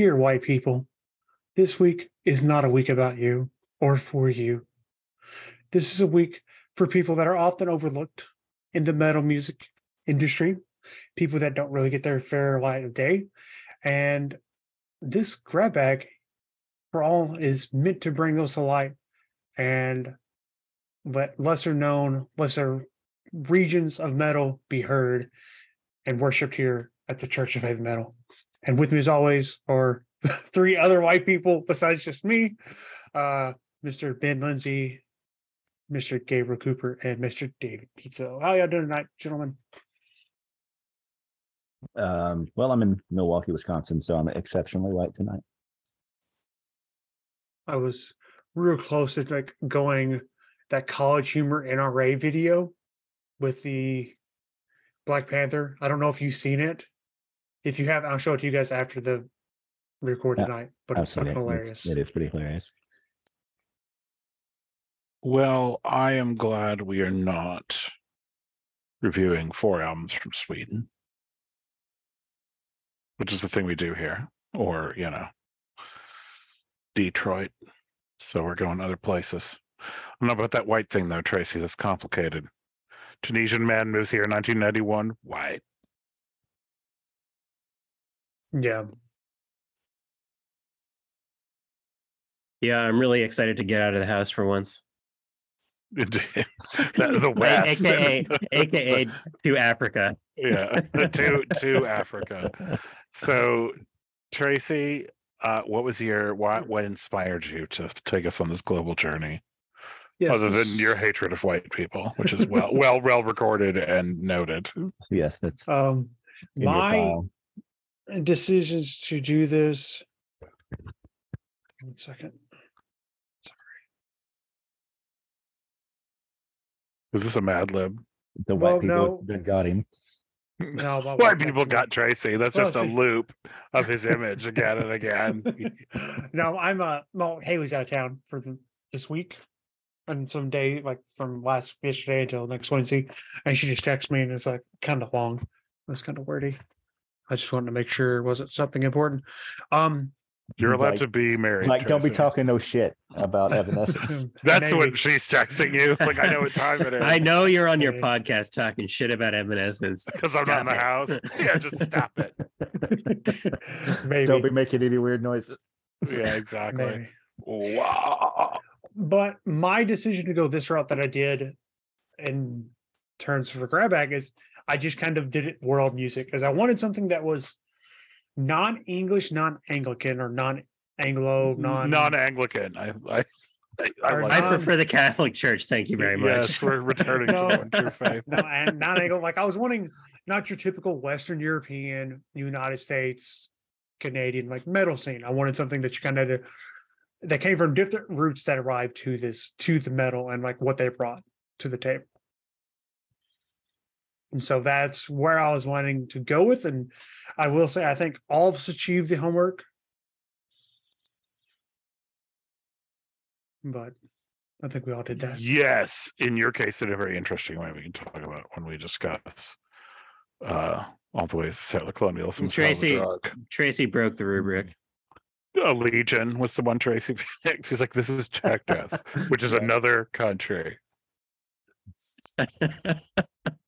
Dear white people, this week is not a week about you or for you. This is a week for people that are often overlooked in the metal music industry, people that don't really get their fair light of day. And this grab bag for all is meant to bring those to light and let lesser known, lesser regions of metal be heard and worshipped here at the Church of Heavy Metal. And with me, as always, are three other white people besides just me uh, Mr. Ben Lindsay, Mr. Gabriel Cooper, and Mr. David Pizzo. How y'all doing tonight, gentlemen? Um, well, I'm in Milwaukee, Wisconsin, so I'm exceptionally white tonight. I was real close to like going that college humor NRA video with the Black Panther. I don't know if you've seen it. If you have, I'll show it to you guys after the record Yeah, tonight. But it's fucking hilarious. It's, it is pretty hilarious. Well, I am glad we are not reviewing four albums from Sweden, which is the thing we do here, or, you know, Detroit. So we're going other places. I don't know about that white thing, though, Tracy. That's complicated. Tunisian man moves here in 1991. White. Yeah. Yeah, I'm really excited to get out of the house for once. that, the A- West. AKA, AKA to Africa. yeah, to to Africa. So, Tracy, uh, what was your what what inspired you to take us on this global journey, Yes. other than your hatred of white people, which is well well well recorded and noted? Yes, that's um in your my file. Decisions to do this. One second. Sorry. Is this a Mad Lib? The well, white people no. that got him. No, my White wife people actually- got Tracy. That's Well, just a see- loop of his image again and again. no, I'm uh well, Haley's out of town for the, this week. And some day like from last yesterday until next Wednesday. And she just texts me and it's like kind of long. It was kind of wordy. I just wanted to make sure it wasn't something important. Um You're allowed Like- to be married. Like, don't be Tracy. talking no shit about Evanescence. That's maybe. what she's texting you. Like I know what time it is. I know you're on your podcast talking shit about Evanescence. because I'm not in the Stop house. Yeah, just stop it. maybe. Don't be making any weird noises. Yeah, exactly. maybe. Wow. but my decision to go this route that I did in terms for grab bag is I just kind of did it world music because I wanted something that was non-English, non-Anglican, or non-Anglo, non Non-Anglican. I I I, I like I non- prefer the Catholic Church. Thank you very much. Yes, we're returning to No. the one true faith. no and non-Anglo. Like I was wanting not your typical Western European, United States, Canadian like metal scene. I wanted something that you kind of that came from different roots that arrived to this to the metal and like what they brought to the table. And so that's where I was wanting to go with. And I will say, I think all of us achieved the homework. But I think we all did that. Yes, in your case, in a very interesting way, we can talk about when we discuss uh, all the ways to settler colonialism. is how Tracy- Tracy broke the rubric. A Legion was the one Tracy picked. He's like, this is Czech death, which is another country.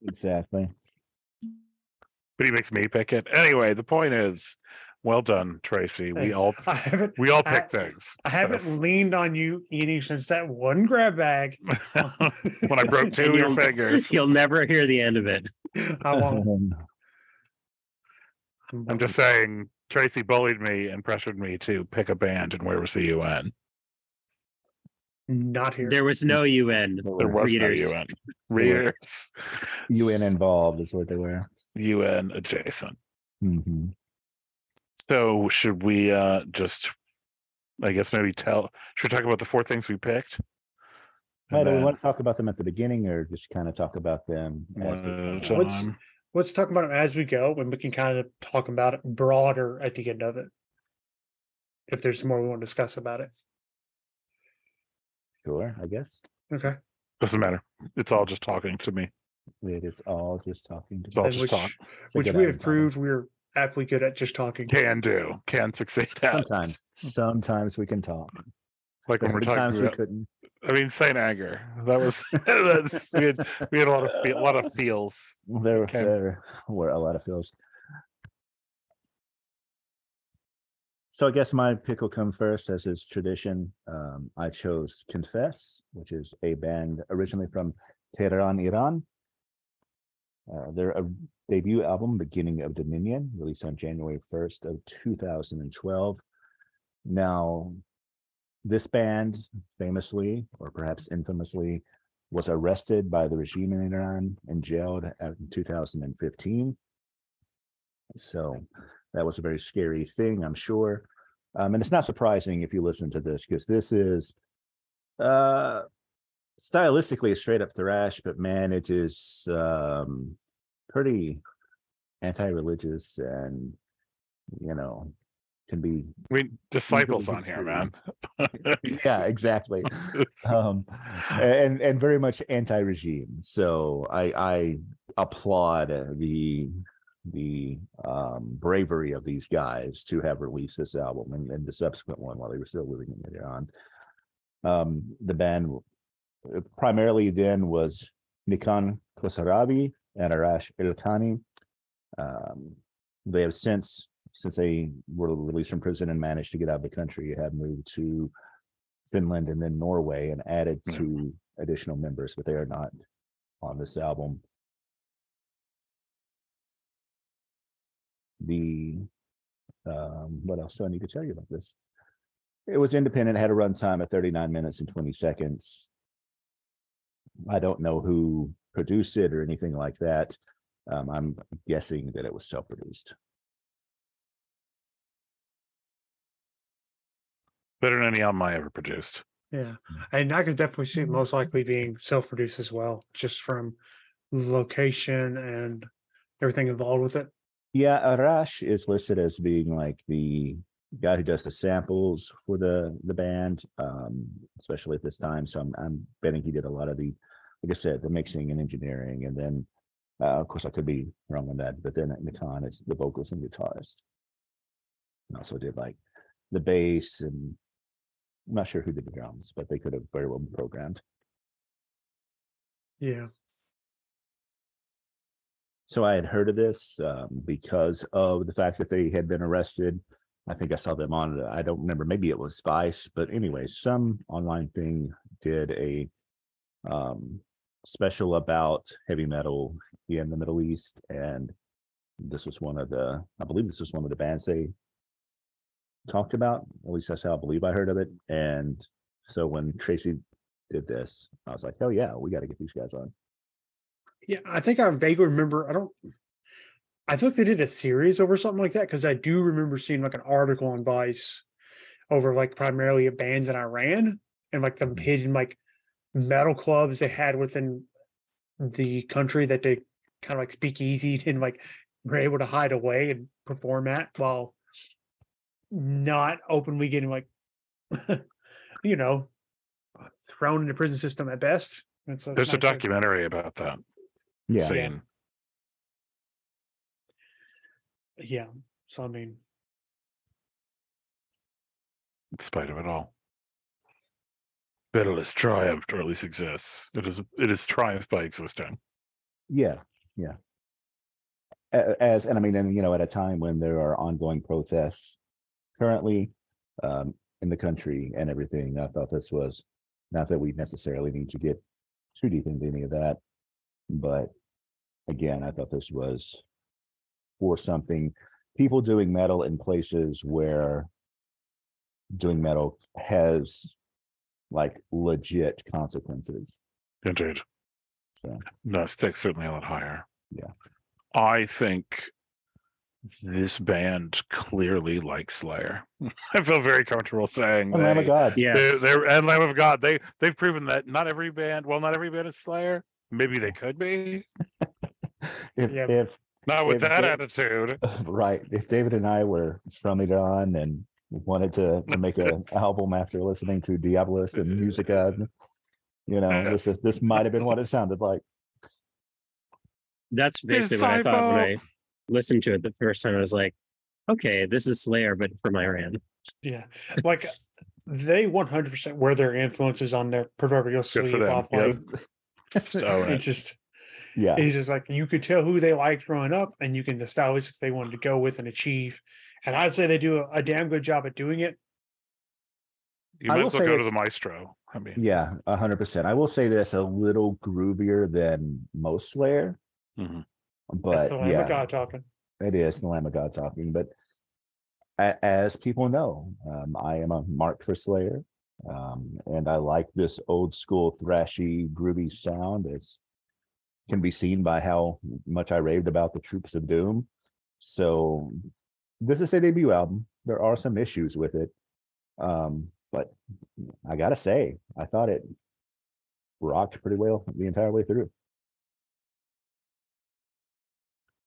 Exactly. But he makes me pick it anyway. The point is, well done, Tracy. We all I haven't we all I- pick things. I haven't leaned on you eating since that one grab bag. when I broke two of your fingers. You'll never hear the end of it. I won't. I'm just saying, Tracy bullied me and pressured me to pick a band, and where was the UN? Not here. There was no UN. There was Readers. no UN. Readers. UN involved is what they were. UN adjacent. hmm So should we uh just, I guess maybe tell? Should we talk about the four things we picked? Hey, And do we want to talk about them at the beginning or just kind of talk about them? as one we at a go? What's- time? Let's talk about it as we go, and we can kind of talk about it broader at the end of it. If there's more we want to discuss about it. Sure, I guess. Okay. Doesn't matter. It's all mm. just talking to me. It is all just talking to It's all And just which talk. It's a which good we have idea. proved we're aptly good at just talking. Can do, can succeed at. Sometimes, hmm. sometimes we can talk. Like There when we're have talking times we about, couldn't. I mean, Saint Anger. That was, that's, we had, we had a lot of, feel, a lot of feels. There, Okay. there were a lot of feels. So I guess my pick will come first, as is tradition. Um, I chose Confess, which is a band originally from Tehran, Iran. Uh, their uh, debut album, Beginning of Dominion, released on January 1st of 2012. Now, this band famously, or perhaps infamously, was arrested by the regime in Iran and jailed in 2015. So that was a very scary thing, I'm sure. Um, and it's not surprising if you listen to this because this is uh, stylistically a straight up thrash, but man, it is um, pretty anti religious and, you know, can be mean, disciples on here, man. yeah, exactly. um, and and very much anti-regime. So I I applaud uh, the the um, bravery of these guys to have released this album and, and the subsequent one while they were still living in Iran. Um, the band uh, primarily then was Nikan Khosravi and Arash Ilkhani. Um, they have since, since they were released from prison and managed to get out of the country, have moved to Finland and then Norway and added Yeah. two additional members, but they are not on this album. The um, what else do I need to tell you about this? It was independent, had a runtime of 39 minutes and 20 seconds. I don't know who produced it or anything like that. Um, I'm guessing that it was self-produced. Better than any album I ever produced. Yeah, and I could definitely see it most likely being self-produced as well, just from location and everything involved with it. Yeah, Arash is listed as being like the guy who does the samples for the the band, um, especially at this time. So I'm I'm betting he did a lot of the, like I said, the mixing and engineering, and then uh, of course I could be wrong on that, but then at Nikan it's the vocals and guitarist. And also did like the bass and I'm not sure who did the drums, but they could have very well been programmed. Yeah, So I had heard of this um, because of the fact that they had been arrested. I think I saw them on. I don't remember. Maybe it was Vice, but anyway, some online thing did a um, special about heavy metal in the Middle East, and this was one of the. I believe this was one of the bands they talked about. At least that's how I believe I heard of it. And so when Tracy did this, I was like, "Oh yeah, we got to get these guys on." Yeah. I think I vaguely remember. I don't. I like they did a series over something like that because I do remember seeing like an article on Vice over like primarily bands in Iran and like the mm-hmm. hidden like metal clubs they had within the country that they kind of like speak easy and like were able to hide away and perform at while not openly getting like you know thrown into prison system at best. So There's a documentary about that Yeah, scene. Yeah. So I mean, in spite of it all. Battle has triumphed, or at least exists. It is it is triumphed by existing. Yeah, yeah. As and I mean, and you know, at a time when there are ongoing protests currently um, in the country and everything, I thought this was not that we necessarily need to get too deep into any of that, but again, I thought this was for something. People doing metal in places where doing metal has like legit consequences. Indeed. So No, stakes certainly a lot higher. Yeah. I think this band clearly likes Slayer. I feel very comfortable saying oh my they, God, Yes. they're, they're and Lamb of God. They they've proven that not every band, well, not every band is Slayer. Maybe they could be. if Yeah. if Not with If that they- attitude. right. If David and I were from Iran and wanted to, to make an album after listening to Diabolus in Musica, you know, this is, this might have been what it sounded like. That's basically what I thought when I listened to it the first time, I was like, okay, this is Slayer, but from Iran. Yeah, like they 100% wear their influences on their proverbial Good sleeve off. Yep. Like, Just own it. it's just Yeah, it's just like you could tell who they liked growing up, and you can the stylistics they wanted to go with and achieve. And I'd say they do a, a damn good job at doing it. You I might will as well go to the maestro. I mean, yeah, a hundred percent. I will say this, a little groovier than most Slayer. Mhm. That's But the Lamb of yeah, God talking. it is the Lamb of God talking, but a- as people know, um, I am a mark for Slayer. Um, and I like this old school thrashy, groovy sound. It's can be seen by how much I raved about the Troops of Doom. So this is a debut album. There are some issues with it. Um, but I gotta say, I thought it rocked pretty well the entire way through.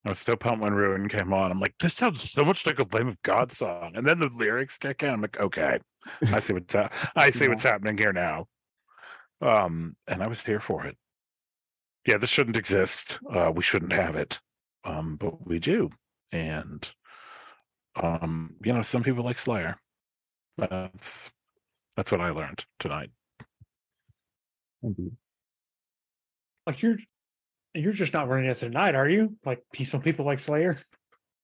I was still pumped when Ruin came on. I'm like, this sounds so much like a Blame of God song. And then the lyrics kick in. I'm like, okay, I see what's hap- I see Yeah. what's happening here now. Um, and I was here for it. Yeah, this shouldn't exist. Uh, we shouldn't have it. Um, but we do. And um, you know, some people like Slayer. That's that's what I learned tonight. Indeed. Like you're you're just not running it tonight, are you? Like some people like Slayer.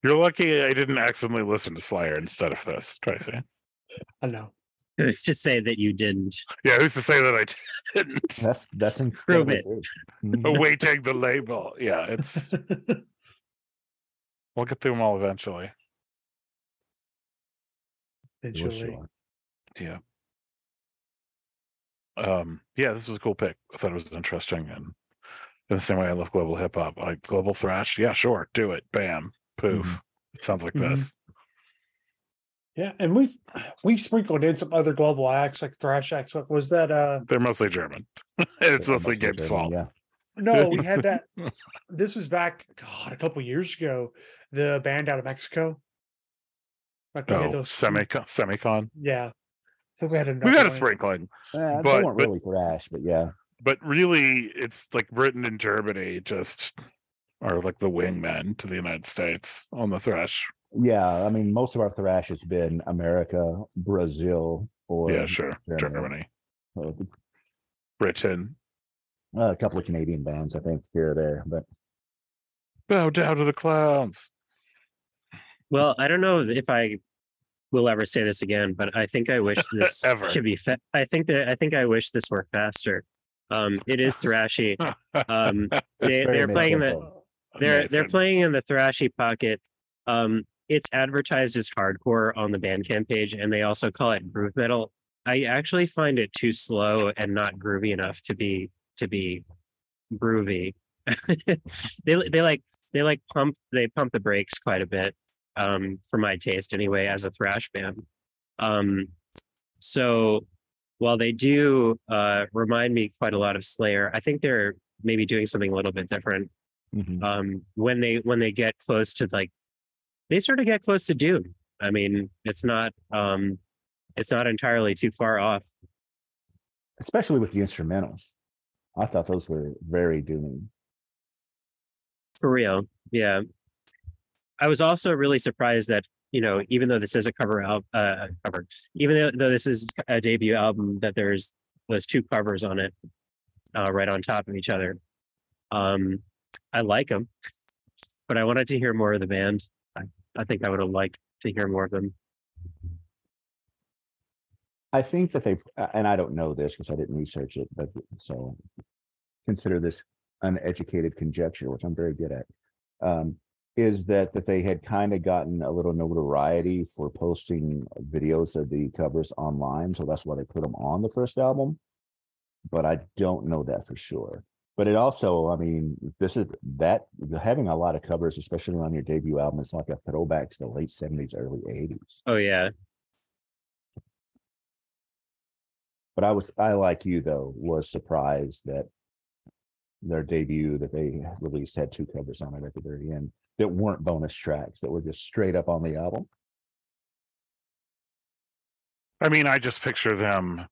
You're lucky I didn't accidentally listen to Slayer instead of this, Tracy. I know. Who's to say that you didn't? Yeah, who's to say that I didn't? That's that's Prove incredible. it. too. Awaiting the label. Yeah, it's we'll get through them all eventually. For Eventually. Yeah. Um, yeah, this was a cool pick. I thought it was interesting and in the same way I love global hip hop. Like global thrash, yeah, sure, do it. Bam, poof. Mhm. It sounds like Mhm. this. Yeah, and we've we've sprinkled in some other global acts like thrash acts. What was that? Uh They're mostly German. it's Yeah, mostly mostly Gabe's fault. Yeah. no, we had that. This was back, God, a couple years ago. The band out of Mexico. Like we had Oh, Cemican, Cemican. Yeah, I think we had We another got a one. sprinkling, Uh, they weren't but- really thrash, but yeah. but really, it's like Britain and Germany just are like the wingmen to the United States on the thrash. Yeah, I mean, most of our thrash has been America, Brazil, or yeah, sure, Germany. Germany, uh, Britain. a couple of Canadian bands, I think, here or there. But Bow down to the clowns. Well, I don't know if I will ever say this again, but I think I wish this Ever. should be. Fa- I think that I think I wish this were faster. Um, it is thrashy. Um, they, they're playing the they're they're playing in the thrashy pocket. Um, it's advertised as hardcore on the Bandcamp page, and they also call it groove metal. I actually find it too slow and not groovy enough to be to be groovy. they they like they like pump they pump the brakes quite a bit, um, for my taste anyway, as a thrash band. Um, so while they do uh, remind me quite a lot of Slayer, I think they're maybe doing something a little bit different Mhm. um when they when they get close to like they sort of get close to doom i mean it's not um it's not entirely too far off. Especially with the instrumentals. I thought those were very dooming. for real yeah. I was also really surprised that you know even though this is a cover album uh cover even though, though this is a debut album that there's those two covers on it uh right on top of each other. Um i like them but i wanted to hear more of the band i, think i would have liked to hear more of them I think that they, uh, and I don't know this because I didn't research it, but so consider this uneducated conjecture, which I'm very good at. Um, is that that they had kind of gotten a little notoriety for posting videos of the covers online, so that's why they put them on the first album. But I don't know that for sure. But it also, I mean, this is that having a lot of covers, especially on your debut album, is like a throwback to the late '70s, early '80s. oh yeah But I was, I like you though, was surprised that their debut that they released had two covers on it at the very end that weren't bonus tracks that were just straight up on the album. I mean, I just picture them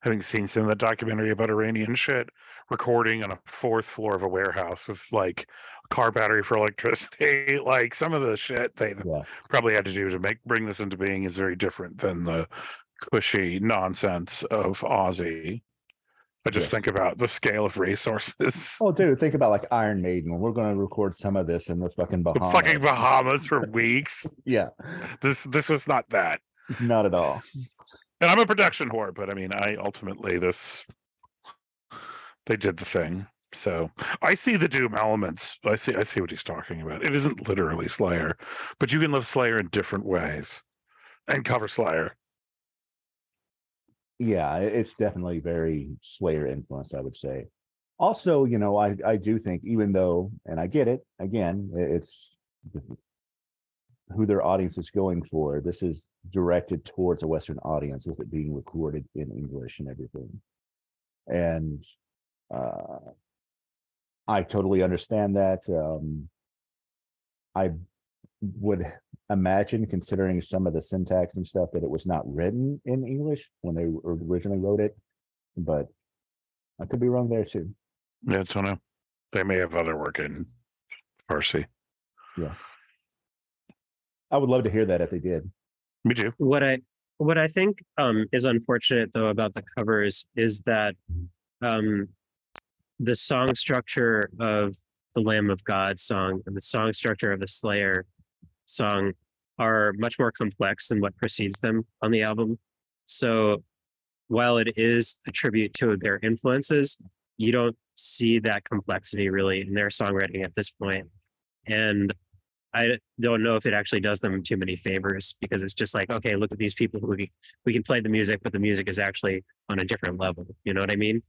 having seen some of the documentary about Iranian shit, recording on a fourth floor of a warehouse with like a car battery for electricity. Like some of the shit they Yeah. probably had to do to make bring this into being is very different than the cushy nonsense of Aussie. But just Yeah. think about the scale of resources. Oh, dude, think about like Iron Maiden. We're gonna record some of this in the fucking Bahamas. The fucking Bahamas for weeks. Yeah, This this was not that. not at all. And I'm a production whore, but I mean, I ultimately this they did the thing. So I see the Doom elements. I see I see what he's talking about. It isn't literally Slayer, but you can love Slayer in different ways and cover Slayer. Yeah, it's definitely very Slayer influenced, I would say. Also, you know, I I do think even though, and I get it, again, it's who their audience is going for. This is directed towards a Western audience with it being recorded in English and everything. And uh, I totally understand that. Um, I would imagine, considering some of the syntax and stuff, that it was not written in English when they originally wrote it. But I could be wrong there too. Yeah, I don't know. They may have other work in Farsi. I would love to hear that if they did. Me too. what I what I think um, is unfortunate though about the covers is that um, the song structure of the Lamb of God song and the song structure of the Slayer song are much more complex than what precedes them on the album. So while it is a tribute to their influences, you don't see that complexity really in their songwriting at this point. And I don't know if it actually does them too many favors because it's just like, okay, look at these people who we, we can play the music, but the music is actually on a different level. You know what I mean?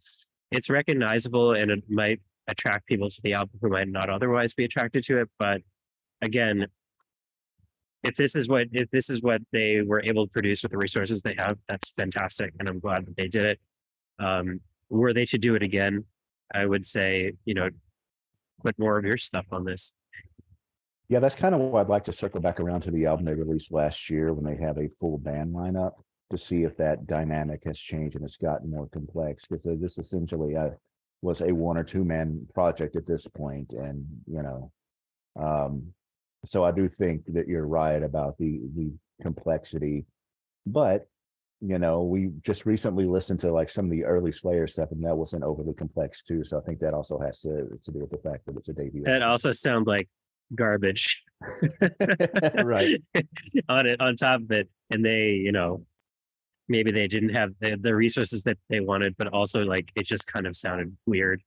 It's recognizable and it might attract people to the album who might not otherwise be attracted to it. But again, if this is what if this is what they were able to produce with the resources they have, that's fantastic, and I'm glad that they did it. Um, were they to do it again, I would say, you know, put more of your stuff on this. Yeah, that's kind of what I'd like to circle back around to the album they released last year when they have a full band lineup to see if that dynamic has changed and it's gotten more complex because this essentially uh, was a one or two man project at this point, and you know, um, so I do think that you're right about the the complexity, but you know, we just recently listened to like some of the early Slayer stuff, and that wasn't overly complex too. So I think that also has to to do with the fact that it's a debut. That also sounds like garbage right. on it on top of it, and they, you know, maybe they didn't have the, the resources that they wanted, but also like it just kind of sounded weird.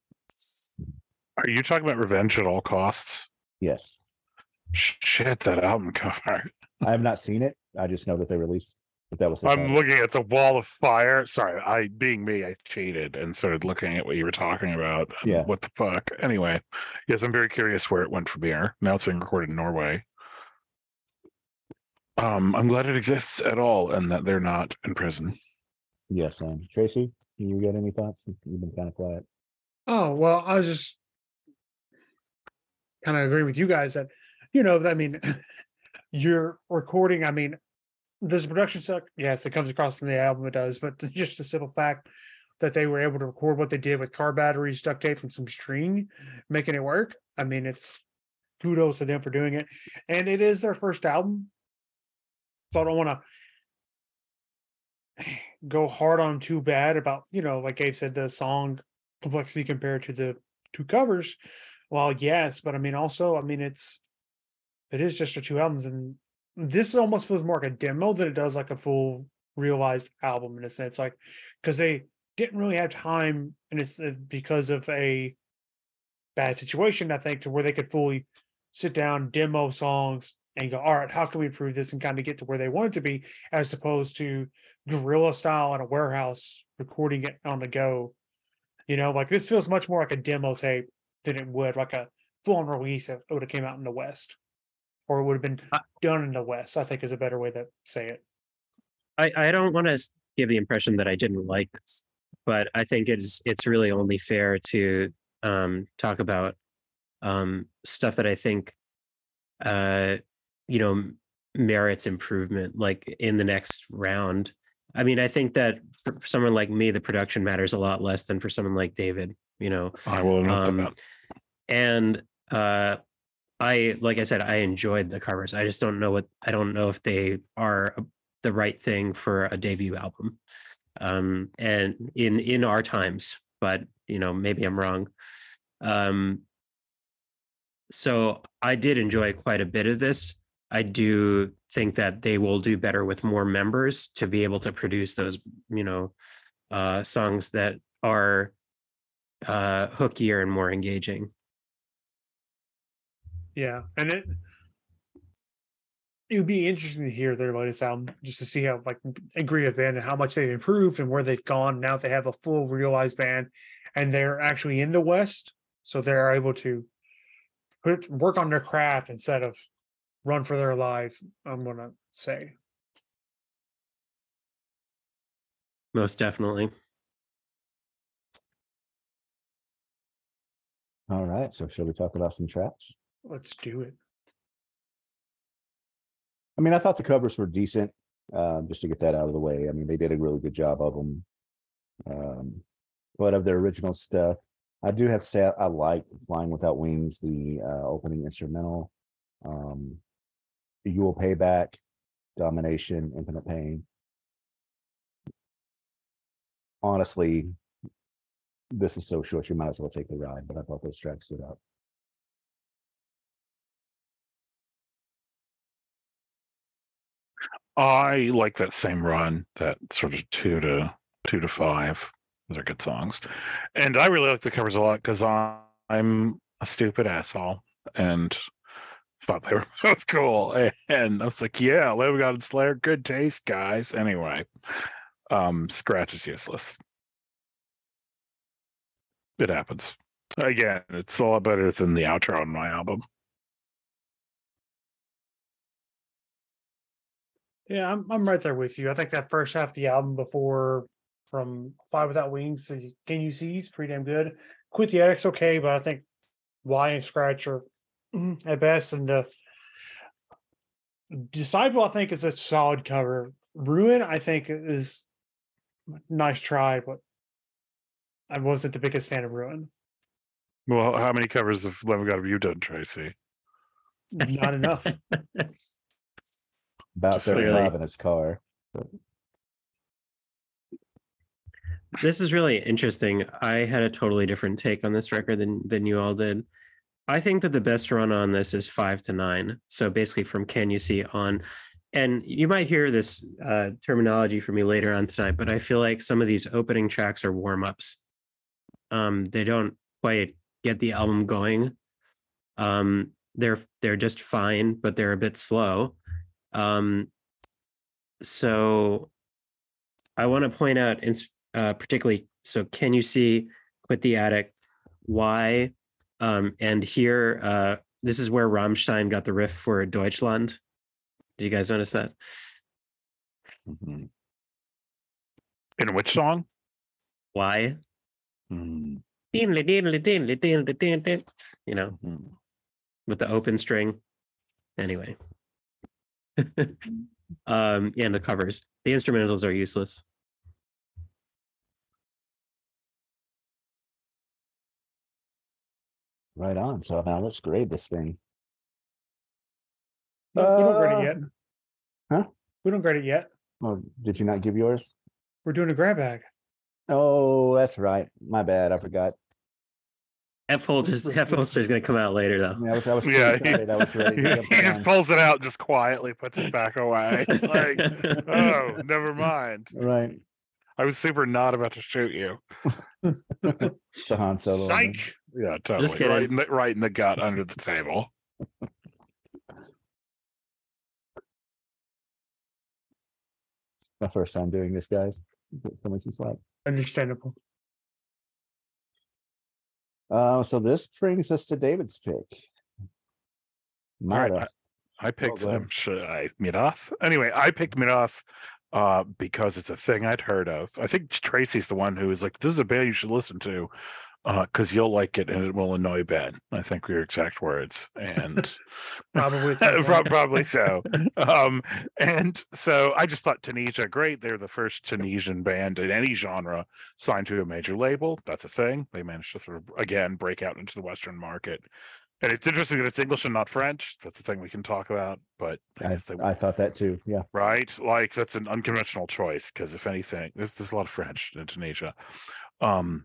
Are you talking about Revenge at All Costs? Yes. Shit, that album cover. I have not seen it. I just know that they released. But that was. the I'm title. looking at the wall of fire. Sorry, I being me, I cheated and started looking at what you were talking about. Yeah. What the fuck? Anyway, yes, I'm very curious where it went from here. Now it's being recorded in Norway. Um, I'm glad it exists at all and that they're not in prison. Yes, um, Tracy, you got any thoughts? You've been kind of quiet. Oh, well, I was just kind of agree with you guys that, you know, I mean, you're recording, I mean, does the production suck? Yes, it comes across in the album, it does, but just the simple fact that they were able to record what they did with car batteries, duct tape, and some string, making it work. I mean, it's kudos to them for doing it. And it is their first album. So I don't want to go hard on too bad about, you know, like Gabe said, the song complexity compared to the two covers. Well, yes, but I mean, also, I mean, it's it is just the two albums, and this almost feels more like a demo than it does like a full realized album in a sense, like because they didn't really have time, and it's because of a bad situation, I think, to where they could fully sit down, demo songs, and go, all right, how can we improve this and kind of get to where they want it to be, as opposed to guerrilla style in a warehouse recording it on the go. You know, like this feels much more like a demo tape than it would like a full on release if it would have came out in the West. Or it would have been done in the West, I think is a better way to say it. I, I don't want to give the impression that I didn't like this, but I think it's it's really only fair to um, talk about um, stuff that I think uh, you know merits improvement, like in the next round. I mean, I think that for for someone like me, the production matters a lot less than for someone like David. You know, I will admit Um, that. and uh i like i said i enjoyed the covers. I just don't know what i don't know if they are the right thing for a debut album. Um and in in our times but you know maybe i'm wrong. Um so i did enjoy quite a bit of this. I do think that they will do better with more members to be able to produce those you know uh songs that are uh hookier and more engaging Yeah, and it it would be interesting to hear their latest album just to see how like agree with band and how much they've improved and where they've gone. Now that they have a full realized band, and they're actually in the West, so they're able to put work on their craft instead of run for their life. I'm gonna say. most definitely All right, so shall we talk about some tracks? Let's do it. I mean, I thought the covers were decent, um, just to get that out of the way. I mean, they did a really good job of them. Um, but of their original stuff, I do have say I, like Flying Without Wings, the uh, opening instrumental. Um, You Will Pay Back, Domination, Infinite Pain. Honestly, this is so short, you might as well take the ride, but I thought those tracks stood out. I like that same run, that sort of two to two to five. Those are good songs, and I really like the covers a lot because I'm a stupid asshole and thought they were both cool. And I was like, yeah, Lamb God and Slayer, good taste, guys. Anyway, um, Scratch is useless. It happens. Again, it's a lot better than the outro on my album. Yeah, I'm I'm right there with you. I think that first half of the album before from Fly Without Wings to Can You See is pretty damn good. Quit the Addict's okay, but I think Why and Scratch are mm, at best. And the Disciple, I think, is a solid cover. Ruin, I think, is nice try, but I wasn't the biggest fan of Ruin. Well, how many covers of Lamb of God have you done, Tracy? Not enough. About really- thirty-five in his car. this is really interesting. I had a totally different take on this record than than you all did. I think that the best run on this is five to nine so basically from can you see on. And you might hear this uh, terminology from me later on tonight but i feel like some of these opening tracks are warm-ups. Um, they don't quite get the album going. Um, they're they're just fine but they're a bit slow um, so i want to point out in, uh, particularly so can you see quit the attic why um and here uh this is where rammstein got the riff for deutschland do you guys notice that Mhm. In which song? why deedly, you know mhm. with the open string anyway um and the covers the instrumentals are useless Right on. So now let's grade this thing. No, we don't grade Uh, it yet. huh? We don't grade it yet. Oh, did you not give yours? We're doing a grab bag. Oh, that's right. My bad. I forgot. F holster's f holster's gonna come out later though I, mean, I was, I was Yeah, excited. I was ready. he, he just pulls it out, just quietly puts it back away. like, oh, never mind. Right. I was super not about to shoot you. The Han Solo. Psych. Yeah, totally. kidding. Right in the, right in the gut under the table. My first time doing this, guys. Coming some slack. Understandable. Uh, so this brings us to David's pick. right. I picked go ahead. them. Should I Myrath? Anyway, I picked Myrath uh, because it's a thing I'd heard of. I think Tracy's the one who was like, "This is a band you should listen to." Because you'll like it and it will annoy Ben. I think were your exact words, and Probably at some Prob- point. probably so. um, and so I just thought Tunisia great. They're the first Tunisian band in any genre signed to a major label. That's a thing. They managed to sort of again break out into the Western market. And it's interesting that it's English and not French. That's a thing we can talk about. But I I thought that too. Yeah. right, like that's an unconventional choice because if anything, there's there's a lot of French in Tunisia. Um,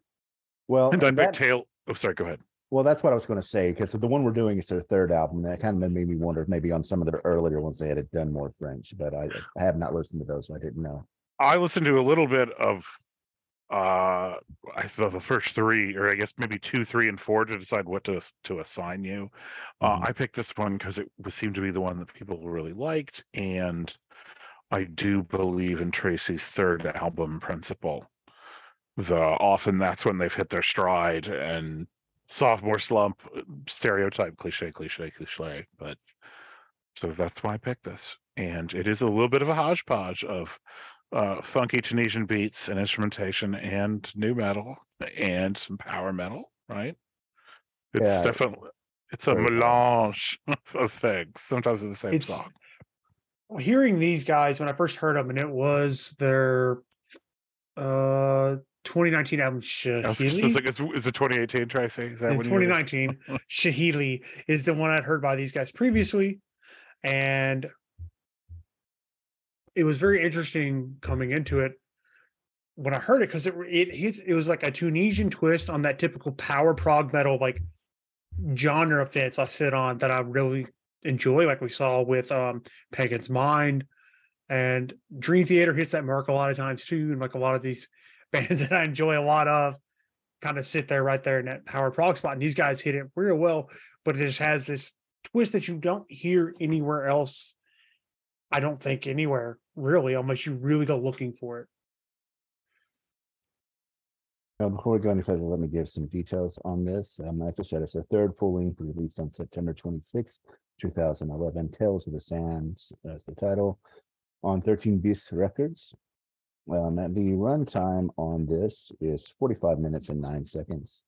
Well, and then that- Tail. Oh, sorry. Go ahead. well, that's what I was going to say because the one we're doing is their third album. and That kind of made me wonder if maybe on some of their earlier ones they had done more French, but I, I have not listened to those. So I didn't know. I listened to a little bit of uh I thought the first three, or I guess maybe two, three, and four to decide what to to assign you. Uh, Mhm. I picked this one because it was, seemed to be the one that people really liked, and I do believe in Tracy's third album, Principle. The often that's when they've hit their stride and sophomore slump, stereotype, cliche, cliche, cliche. But so that's why I picked this, and it is a little bit of a hodgepodge of uh, funky Tunisian beats and instrumentation and nu metal and some power metal, right? It's Yeah. definitely it's a melange of things. Sometimes in the same song. hearing these guys when I first heard them, and it was their uh 2019 album I was just Shehili. like, is, is it 2018, Tracy? Is that In when 2019, Shehili is the one I'd heard by these guys previously, and it was very interesting coming into it when I heard it because it it hits it was like a Tunisian twist on that typical power prog metal like genre fits I sit on that I really enjoy, like we saw with um Pagan's Mind and Dream Theater hits that mark a lot of times too, and like a lot of these bands that I enjoy a lot of kind of sit there right there in that power prog spot. And these guys hit it real well, but it just has this twist that you don't hear anywhere else. I don't think anywhere really, unless you really go looking for it. Now, before we go any further, let me give some details on this. Um, as I said, it's a third full length released on September 26, 2011. Tales of the Sands, as the title, on 13 Beasts Records. Um, the runtime on this is 45 minutes and 9 seconds.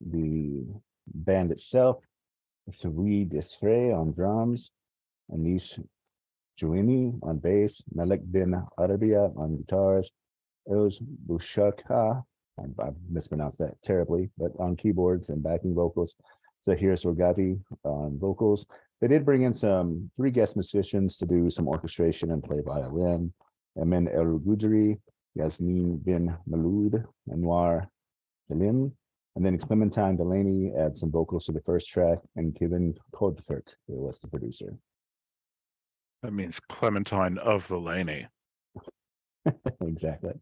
The band itself, Sawi Desfray on drums, Anish Jouini on bass, Malik bin Arabia on guitars, Oz Bushaka I, I mispronounced that terribly, but on keyboards and backing vocals, Zaher Zorgati on vocals. They did bring in some three guest musicians to do some orchestration and play violin. Emin El Gudri, Yasmin bin Maloud, Anwar Salim, and then Clementine Delauney adds some vocals to the first track, and Kevin Codfert was the producer. That means Clementine of the Laney. exactly.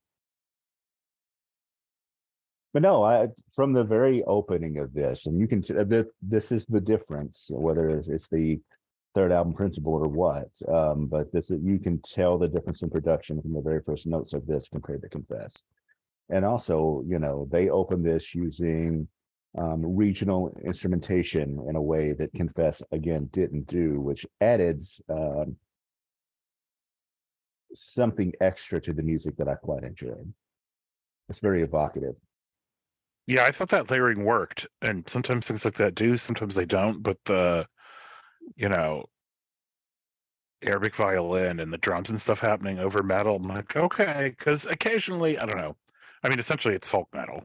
But no, I from the very opening of this, and you can uh, this this is the difference, whether it's, it's the third album principle or what. Um, but this is, you can tell the difference in production from the very first notes of this compared to Confess. And also, you know, they open this using um, regional instrumentation in a way that Confess again didn't do, which added um, something extra to the music that I quite enjoyed. It's very evocative. Yeah, I thought that layering worked, and sometimes things like that do, sometimes they don't. But the, you know, Arabic violin and the drums and stuff happening over metal, I'm like, okay, because occasionally, I don't know. I mean, essentially, it's folk metal,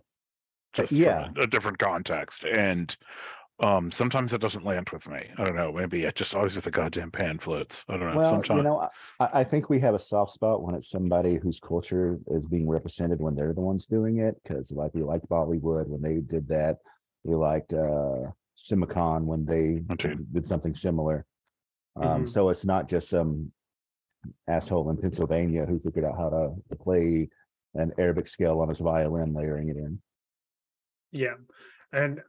just yeah. a, a different context, and um, sometimes it doesn't land with me. I don't know. Maybe it just always with the goddamn pan flutes. I don't know. Well, sometimes you know, I, I think we have a soft spot when it's somebody whose culture is being represented when they're the ones doing it. Because like we liked Bollywood when they did that. We liked uh Cemican when they Okay. did something similar. Um, Mhm. so it's not just some asshole in Pennsylvania who figured out how to, to play an Arabic scale on his violin, layering it in. Yeah. And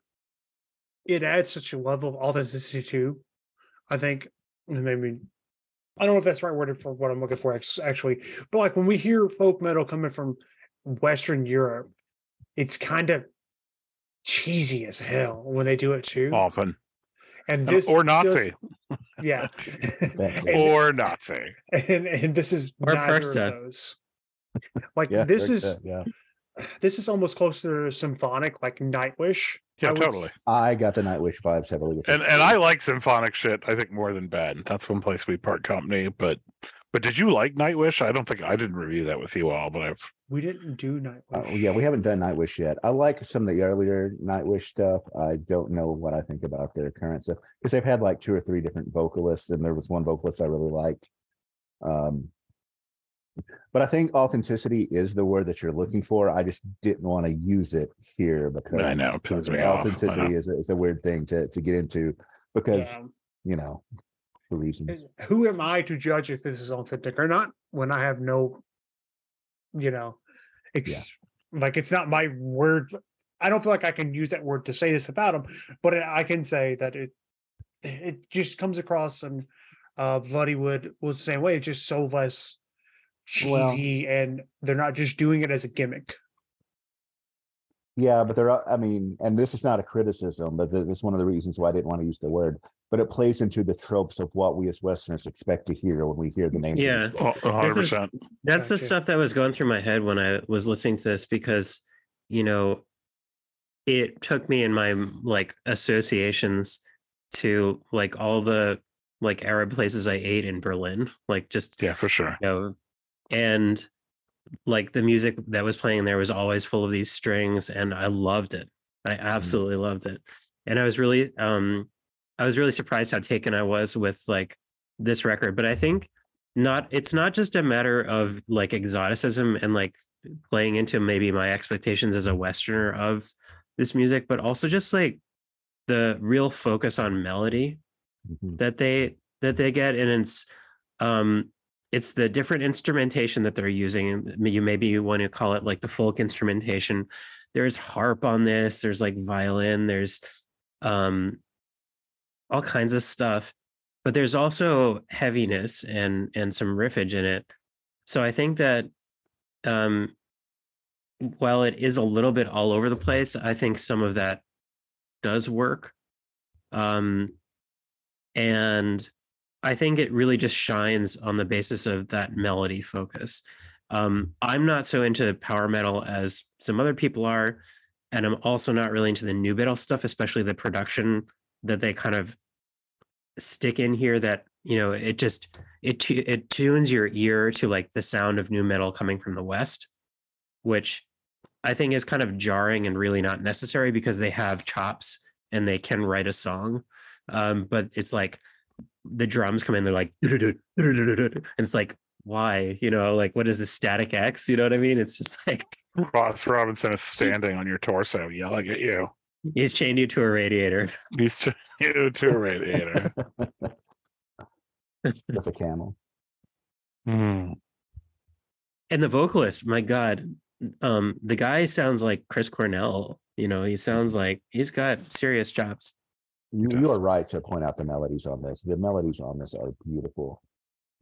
it adds such a level of authenticity to. I think maybe I don't know if that's the right word for what I'm looking for actually, but like when we hear folk metal coming from Western Europe, it's kind of cheesy as hell when they do it too. often and this or does- Nazi yeah. And, or Nazi. and and this is Or neither Persa. of those. Like Yeah, this like is that, yeah. this is almost closer to symphonic, like Nightwish. I Yeah, would- totally. I got the Nightwish vibes heavily. With And and. I like symphonic shit. I think more than bad. That's one place we part company. But but did you like Nightwish? I don't think I didn't review that with you all, but I've We didn't do Nightwish. Uh, yeah, we haven't done Nightwish yet. I like some of the earlier Nightwish stuff. I don't know what I think about their current stuff because they've had like two or three different vocalists, and there was one vocalist I really liked. Um, but I think authenticity is the word that you're looking for. I just didn't want to use it here because I know pisses me off. I know. authenticity is a, is a weird thing to to get into because Yeah. you know for reasons. Who am I to judge if this is authentic or not when I have no, you know, ex- Yeah. like it's not my word. I don't feel like I can use that word to say this about him, but I can say that it it just comes across and uh Bloodywood was the same way. It's just so less Well- cheesy and they're not just doing it as a gimmick. Yeah, but there are, I mean, and this is not a criticism, but th- this is one of the reasons why I didn't want to use the word, but it plays into the tropes of what we as Westerners expect to hear when we hear the name. Yeah. a hundred This is- percent. That's the stuff that was going through my head when I was listening to this because, you know, it took me in my like associations to like all the like Arab places I ate in Berlin, like just Yeah, for sure. you know, and like the music that was playing there was always full of these strings, and I loved it. I absolutely loved it, and I was really, um, I was really surprised how taken I was with like this record. But I think not, it's not just a matter of like exoticism and like playing into maybe my expectations as a Westerner of this music, but also just like the real focus on melody Mhm. that they that they get and it's um it's the different instrumentation that they're using you maybe you want to call it like the folk instrumentation. There's harp on this there's like violin there's um all kinds of stuff but there's also heaviness and and some riffage in it. So i think that um while it is a little bit all over the place i think some of that does work um and I think it really just shines on the basis of that melody focus. Um, I'm not so into power metal as some other people are, and I'm also not really into the nu metal stuff, especially the production that they kind of stick in here. That you know, it just it it tunes your ear to like the sound of nu metal coming from the west, which I think is kind of jarring and really not necessary because they have chops and they can write a song. Um, but it's like the drums come in, they're like, and it's like, why? You know, like what is this Static-X? You know what I mean? It's just like Ross Robinson is standing on your torso, yelling at you. he's chained you to a radiator. He's chained you to a radiator. That's a camel. Hmm. And the vocalist, my God, um, the guy sounds like Chris Cornell. You know, he sounds like he's got serious chops. You, you are right to point out the melodies on this. The melodies on this are beautiful.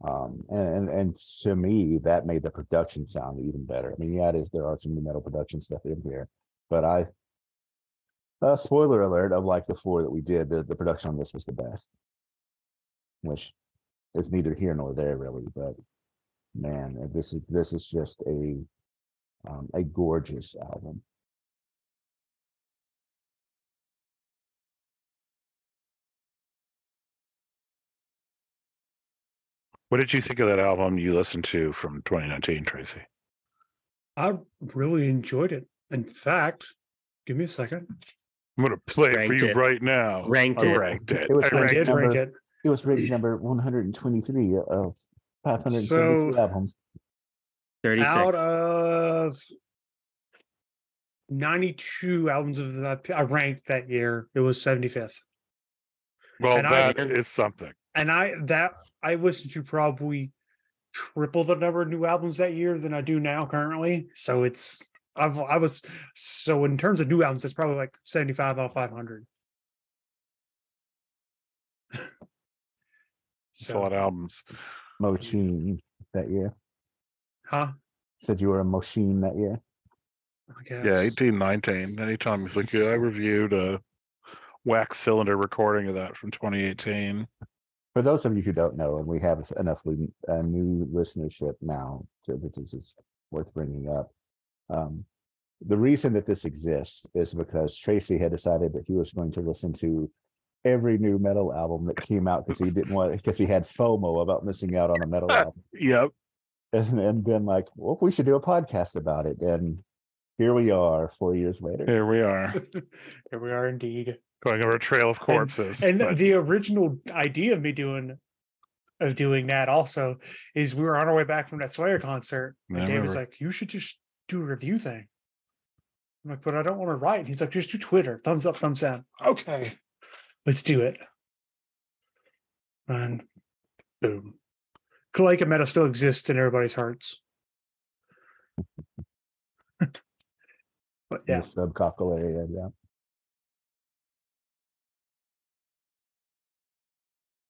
Um, and, and, and to me, that made the production sound even better. I mean, yeah, it is, there are some nu metal production stuff in here, but I, uh, spoiler alert, of like the four that we did, the, the production on this was the best. Which is neither here nor there really, but man, this is, this is just a, um, a gorgeous album. What did you think of that album you listened to from 2019, Tracy? I really enjoyed it. In fact, give me a second. I'm gonna play it for you it. right now. Ranked I it. ranked it. It was I I ranked ranked number- rank it. It was rated number one hundred and twenty-three of five hundred and So- albums. 36. out of 92 albums of that I ranked that year, it was 75th. Well, And I- that is something. And I that I listened to probably triple the number of new albums that year than I do now currently. So it's I've I was so in terms of new albums, it's probably like 75 out of 500. It's a lot of albums. Machine that year. huh? Said you were a machine that year. I guess. Yeah, 18, 19. Anytime he's like, yeah, I reviewed a wax cylinder recording of that from 2018. For those of you who don't know, and we have enough lu- uh, new listenership now, to, that this is worth bringing up. Um, the reason that this exists is because Tracy had decided that he was going to listen to every new metal album that came out because he didn't want because he had FOMO about missing out on a metal album, Yep. and, and been like, well, we should do a podcast about it. And here we are, four years later. Here we are, Here we are indeed. Going over a trail of corpses. And but- the original idea of me doing of doing that also is we were on our way back from that Slayer concert, I and Dave was like, "You should just do a review thing." I'm like, "But I don't want to write." And He's like, "Just do Twitter, thumbs up, thumbs down." Okay, let's do it. And boom, Kalika Metal still exists in everybody's hearts. but yeah, the area. Yeah.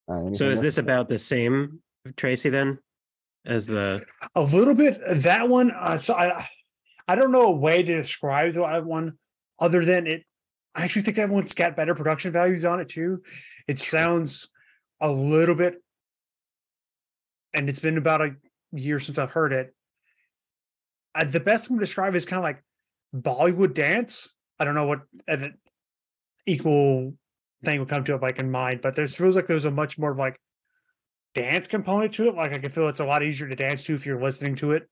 Uh, So is this about the same Tracy then as the a little bit that one uh, so i i don't know a way to describe that one other than it i actually think that one's got better production values on it too. It sounds a little bit and it's been about a year since i've heard it. Uh, the best I'm gonna describe is kind of like bollywood dance. I don't know what an equal thing would come to it like in mind but there's feels like there's a much more of like dance component to it. Like I can feel it's a lot easier to dance to if you're listening to it.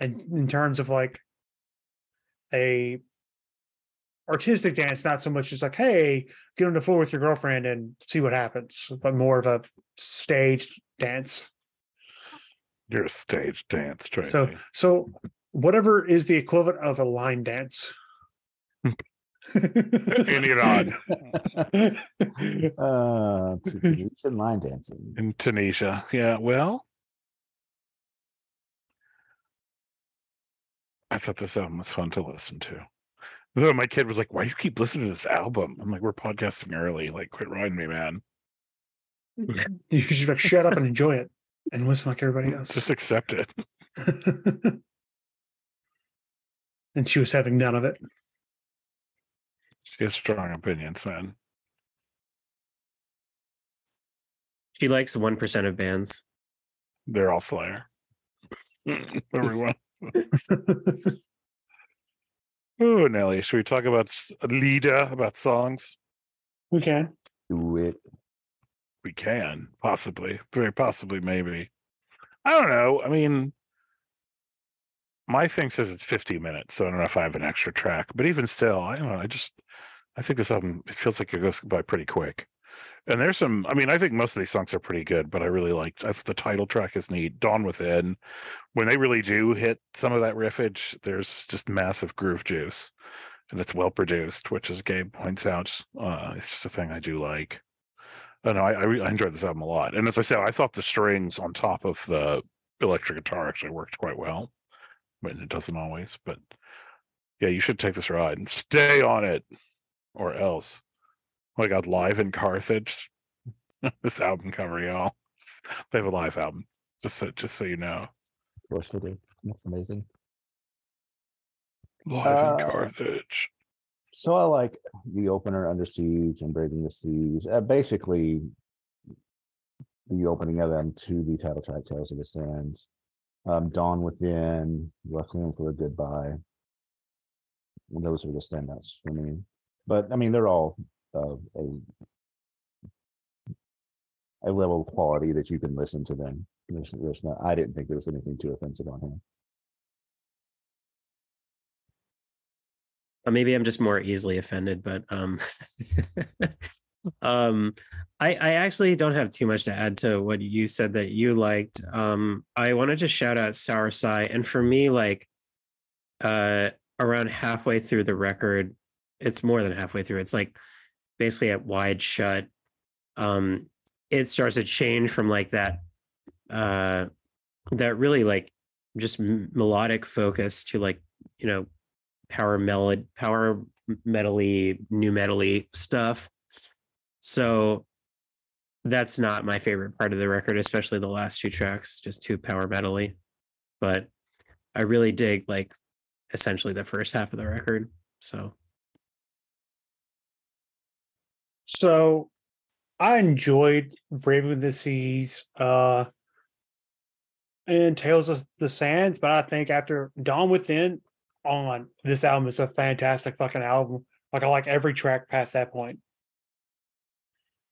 And in terms of like a artistic dance, not so much just like, hey, get on the floor with your girlfriend and see what happens, but more of a staged dance. You're a stage dance, Tracy. So so whatever is the equivalent of a line dance. In Iran, uh, Tunisian line dancing. in Tunisia. Yeah, well, I thought this album was fun to listen to. Though my kid was like, "Why do you keep listening to this album?" I'm like, "We're podcasting early. Like, quit riding me, man. you should like shut up and enjoy it and listen like everybody else. Just accept it." and she was having none of it. She has strong opinions, man. she likes one percent of bands. They're all Slayer. Everyone. Oh, Nelly, should we talk about s- Lida, about songs? we can. Do it. We can, possibly. Very possibly, maybe. I don't know. I mean, my thing says it's 50 minutes, so I don't know if I have an extra track. But even still, I don't know. I just, I think this album, it feels like it goes by pretty quick. And there's some, I mean, I think most of these songs are pretty good, but I really liked, I, the title track is neat. Dawn Within, when they really do hit some of that riffage, there's just massive groove juice. And it's well produced, which, as Gabe points out, uh, it's just a thing I do like. I know I, I, re- I enjoyed this album a lot, and as I said, I thought the strings on top of the electric guitar actually worked quite well. But it doesn't always. But yeah, you should take this ride and stay on it, or else. My God, live in Carthage. this album cover, y'all. They have a live album. Just so, just so you know, Of course we do. That's amazing. live Uh, in Carthage. So I like the opener Under Siege and Braving the Seas. Uh, basically, the opening of them to the title track Tales of the Sands. Um, Dawn Within, Requiem for a Goodbye. Those are the standouts for me. But I mean, they're all of a a level of quality that you can listen to them. There's, there's not. I didn't think there was anything too offensive on here. Uh, maybe I'm just more easily offended, but um, um, I I actually don't have too much to add to what you said that you liked. Um, I wanted to shout out Sour and for me, like, uh, around halfway through the record, it's more than halfway through. It's like basically at wide shut. Um, it starts to change from like that, uh, that really like just melodic focus to like you know power melod power metally nu metally stuff so that's not my favorite part of the record especially the last two tracks just too power metally but i really dig like essentially the first half of the record so So I enjoyed Brave Braving the Seas uh and Tales of the Sands, but I think after Dawn Within on. This album is a fantastic fucking album. Like I like every track past that point.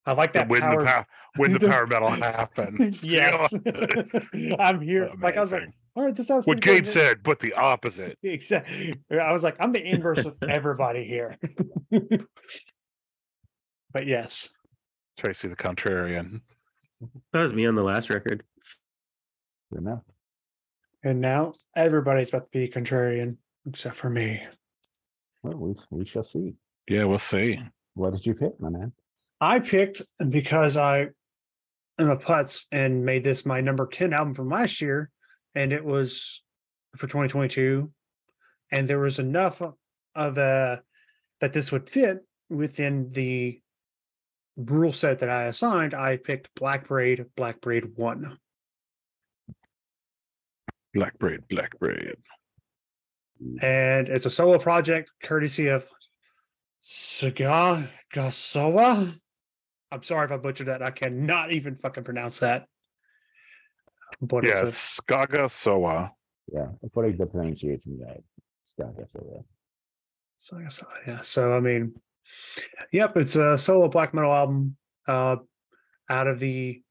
I like that when power. the power when the power metal happened. Yes. I'm here. Like I was like, all right, this sounds what Gabe good. said, but the opposite. Exactly. I was like, I'm the inverse of everybody here. But yes, Tracy the contrarian. That was me on the last record. Good enough. and now everybody's about to be contrarian except for me. Well, we, we shall see. Yeah, we'll see. What did you pick, my man? I picked because I am a putz and made this my number 10 album from last year, and it was for 2022. And there was enough of a uh, that this would fit within the rule set that I assigned. I picked Black Braid, Black Braid 1. Black braid, black braid. And it's a solo project courtesy of Saga Gasawa. I'm sorry if I butchered that. I cannot even fucking pronounce that. But Yes, it's Skaga Soa. Yeah, according to the pronunciation guide. Scott, that's all So, I guess, uh, yeah. So I mean, yep, it's a solo black metal album uh out of the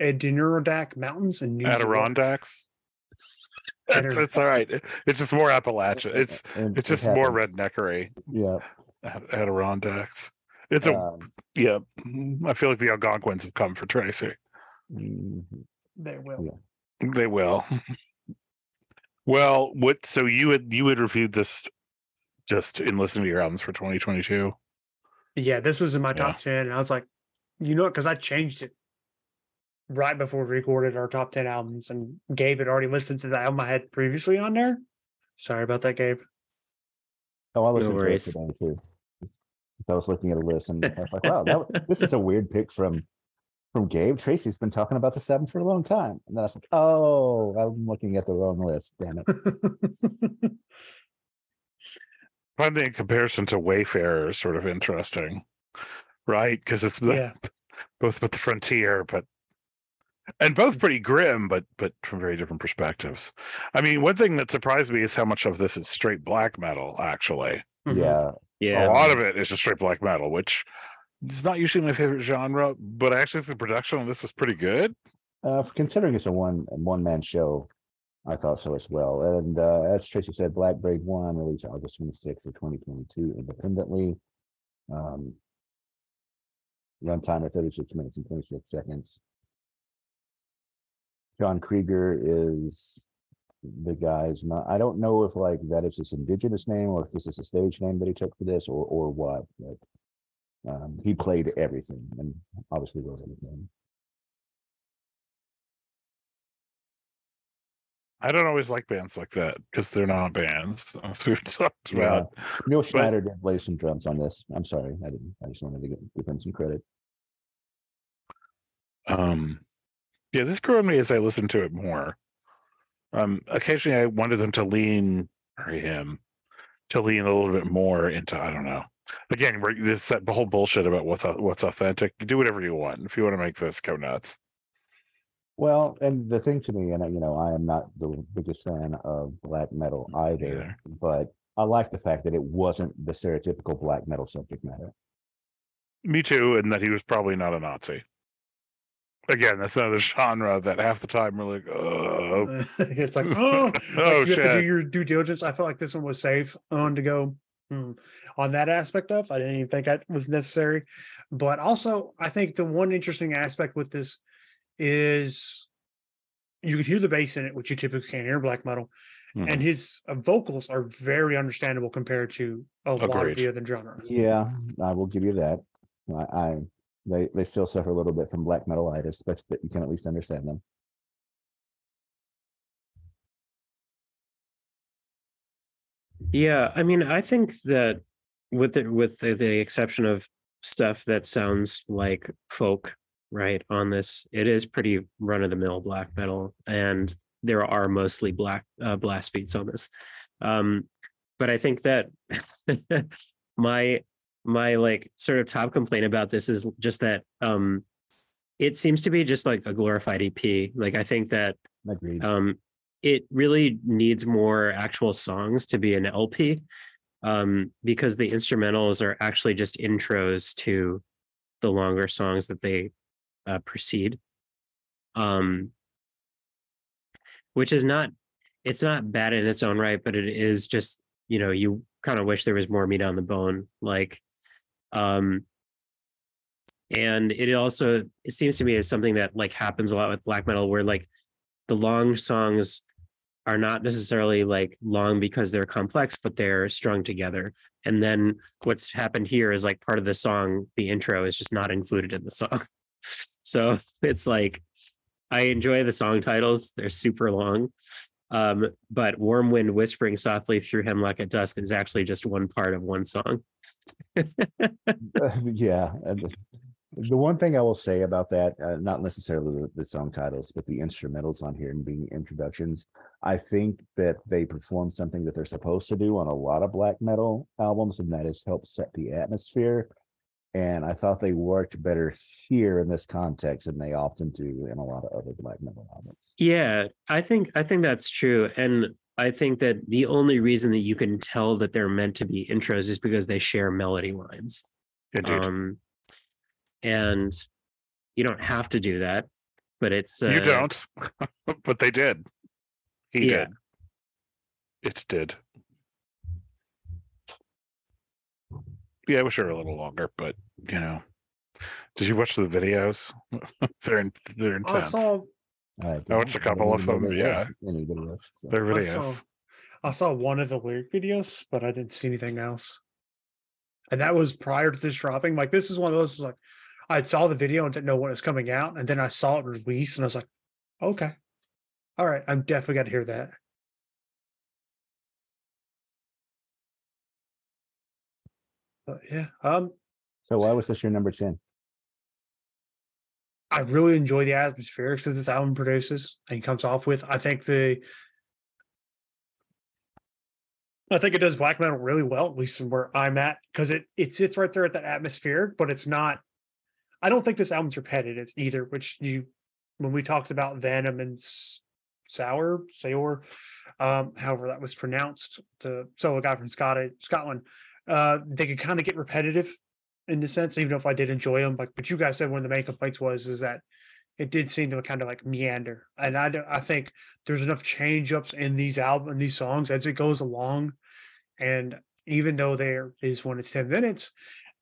Adirondack Mountains in New York. Adirondacks. It's, it's all right. It's just more Appalachia. It's And it's it just more redneckery. Yeah. Adirondacks. It's a um, yeah. mm, I feel like the Algonquins have come for Tracy. mhm. They will. They will. well, what? So you had you had reviewed this just in listening to your albums for 2022. Yeah, this was in my Yeah. top ten, and I was like, you know, because I changed it right before we recorded our top ten albums, and Gabe had already listened to the album I had previously on there. Sorry about that, Gabe. Oh, I No listened to it worries. today too. I was looking at a list and I was like, wow, that, this is a weird pick from from Gabe. Tracy's been talking about the seven for a long time. And then I was like, oh, I'm looking at the wrong list. Damn it. find the comparison to Wayfarer is sort of interesting, right? Because it's the, yeah, both with the frontier, but and both pretty grim, but but from very different perspectives. I mean, one thing that surprised me is how much of this is straight black metal. Actually, mhm. Yeah. Yeah. a lot of it is just straight black metal, which is not usually my favorite genre. But I actually think the production on this was pretty good. Uh, considering it's a one one man show, I thought so as well. And uh, as Tracy said, Black Braid One released August 26th of 2022 independently. Um, runtime of 36 minutes and 26 seconds. John Krieger is the guy's not. I don't know if like that is his indigenous name or if this is a stage name that he took for this or or what. But um, he played everything and obviously wrote everything. I don't always like bands like that because they're not bands. As we've talked Yeah. about. Neil Schneider did play some drums on this. I'm sorry, I didn't. I just wanted to give, give him some credit. Um, yeah, this grew on me as I listened to it more. Um, occasionally I wanted them to lean, or him, to lean a little bit more into I don't know. Again, we're this that whole bullshit about what's what's authentic. Do whatever you want. If you want to make this, go nuts. Well, and the thing to me, and I- you know, I am not the biggest fan of black metal either, Either. but I like the fact that it wasn't the stereotypical black metal subject matter. Me too, and that he was probably not a Nazi. Again, that's another genre that half the time we're like, oh, it's like, oh, like oh you have to do your due diligence. I felt like this one was safe on to go hmm, on that aspect of. I didn't even think that was necessary. But also, I think the one interesting aspect with this is you could hear the bass in it, which you typically can't hear in black metal, Mhm. and his uh, vocals are very understandable compared to a lot of the other genres. Yeah, I will give you that. I, I they they still suffer a little bit from black metalitis, but but you can at least understand them. Yeah, I mean, I think that with it, with the, the exception of stuff that sounds like folk, right? On this, it is pretty run of the mill black metal, and there are mostly black uh, blast beats on this. Um, but I think that my my like sort of top complaint about this is just that um, it seems to be just like a glorified EP. Like I think that Agreed. um it really needs more actual songs to be an LP um, because the instrumentals are actually just intros to the longer songs that they uh, precede. Um, which is not, it's not bad in its own right, but it is just, you know, you kind of wish there was more meat on the bone. Like, um, and it also, it seems to me is something that like happens a lot with black metal where like the long songs are not necessarily like long because they're complex, but they're strung together. And then what's happened here is like part of the song, the intro is just not included in the song. So it's like I enjoy the song titles, they're super long. Um, but Warm Wind Whispering Softly Through Hemlock at Dusk is actually just one part of one song. Yeah, and the- the one thing I will say about that, uh, not necessarily the, the song titles, but the instrumentals on here and being introductions. I think that they perform something that they're supposed to do on a lot of black metal albums, and that is help set the atmosphere. And I thought they worked better here in this context than they often do in a lot of other black metal albums. Yeah, I think I think that's true. And I think that the only reason that you can tell that they're meant to be intros is because they share melody lines. Indeed. Um, and you don't have to do that, but it's uh, you don't, but they did. He Yeah. did. It did. Yeah, I wish they were a little longer, but you know. Did you watch the videos? they're in, they're I intense. saw I I watched a couple of them, yeah. Any videos. so. They're I videos. saw, I saw one of the lyric videos, but I didn't see anything else. And that was prior to this dropping. Like this is one of those like I saw the video and didn't know when it was coming out, and then I saw it released, and I was like, okay, all right, I'm definitely got to hear that. But yeah, um, So why was this your number ten? I really enjoy the atmospherics that this album produces and comes off with. I think the I think it does black metal really well, at least from where I'm at, because it it sits right there at that atmosphere, but it's not. I don't think this album's repetitive either. Which you, when we talked about Venom and Sour, Sayor, um, however that was pronounced, the solo guy from Scotland, Scotland, uh, they could kind of get repetitive in the sense, even if I did enjoy them. Like, but you guys said one of the main complaints was is that it did seem to kind of like meander, and I I think there's enough change ups in these album in these songs as it goes along, and even though there is one it's ten minutes,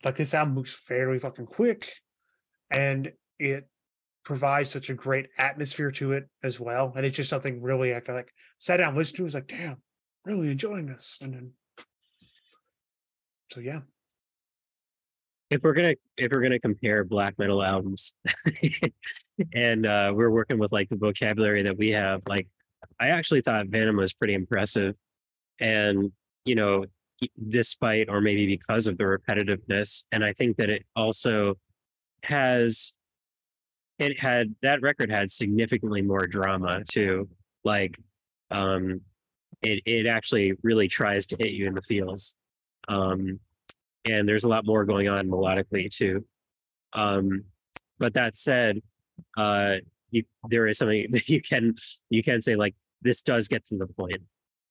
like this album moves fairly fucking quick, and it provides such a great atmosphere to it as well, and it's just something really I like sat down listened to. Was like, damn, really enjoying this, and then so yeah. if we're gonna if we're gonna compare black metal albums and uh we're working with like the vocabulary that we have like i actually thought venom was pretty impressive and you know despite or maybe because of the repetitiveness and i think that it also has it had that record had significantly more drama too like um it it actually really tries to hit you in the feels um and there's a lot more going on melodically too. Um, but that said, uh, you, there is something that you can you can say like this does get to the point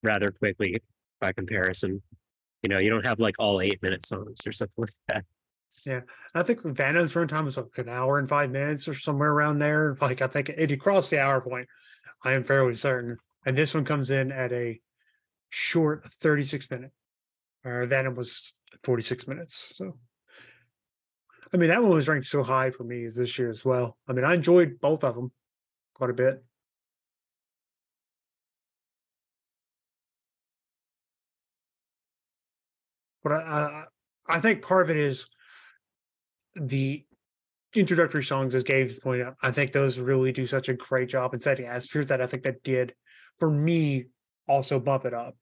rather quickly by comparison. You know, you don't have like all eight minute songs or something like that. Yeah, I think Venom's runtime is like an hour and five minutes or somewhere around there. Like I think it, crossed the hour point. I am fairly certain. And this one comes in at a short 36 minute. Or Venom was 46 minutes. So I mean that one was ranked so high for me this year as well. I mean I enjoyed both of them quite a bit. But I, I I think part of it is the introductory songs, as Gabe pointed out, I think those really do such a great job in setting atmospheres that I think that did, for me, also bump it up.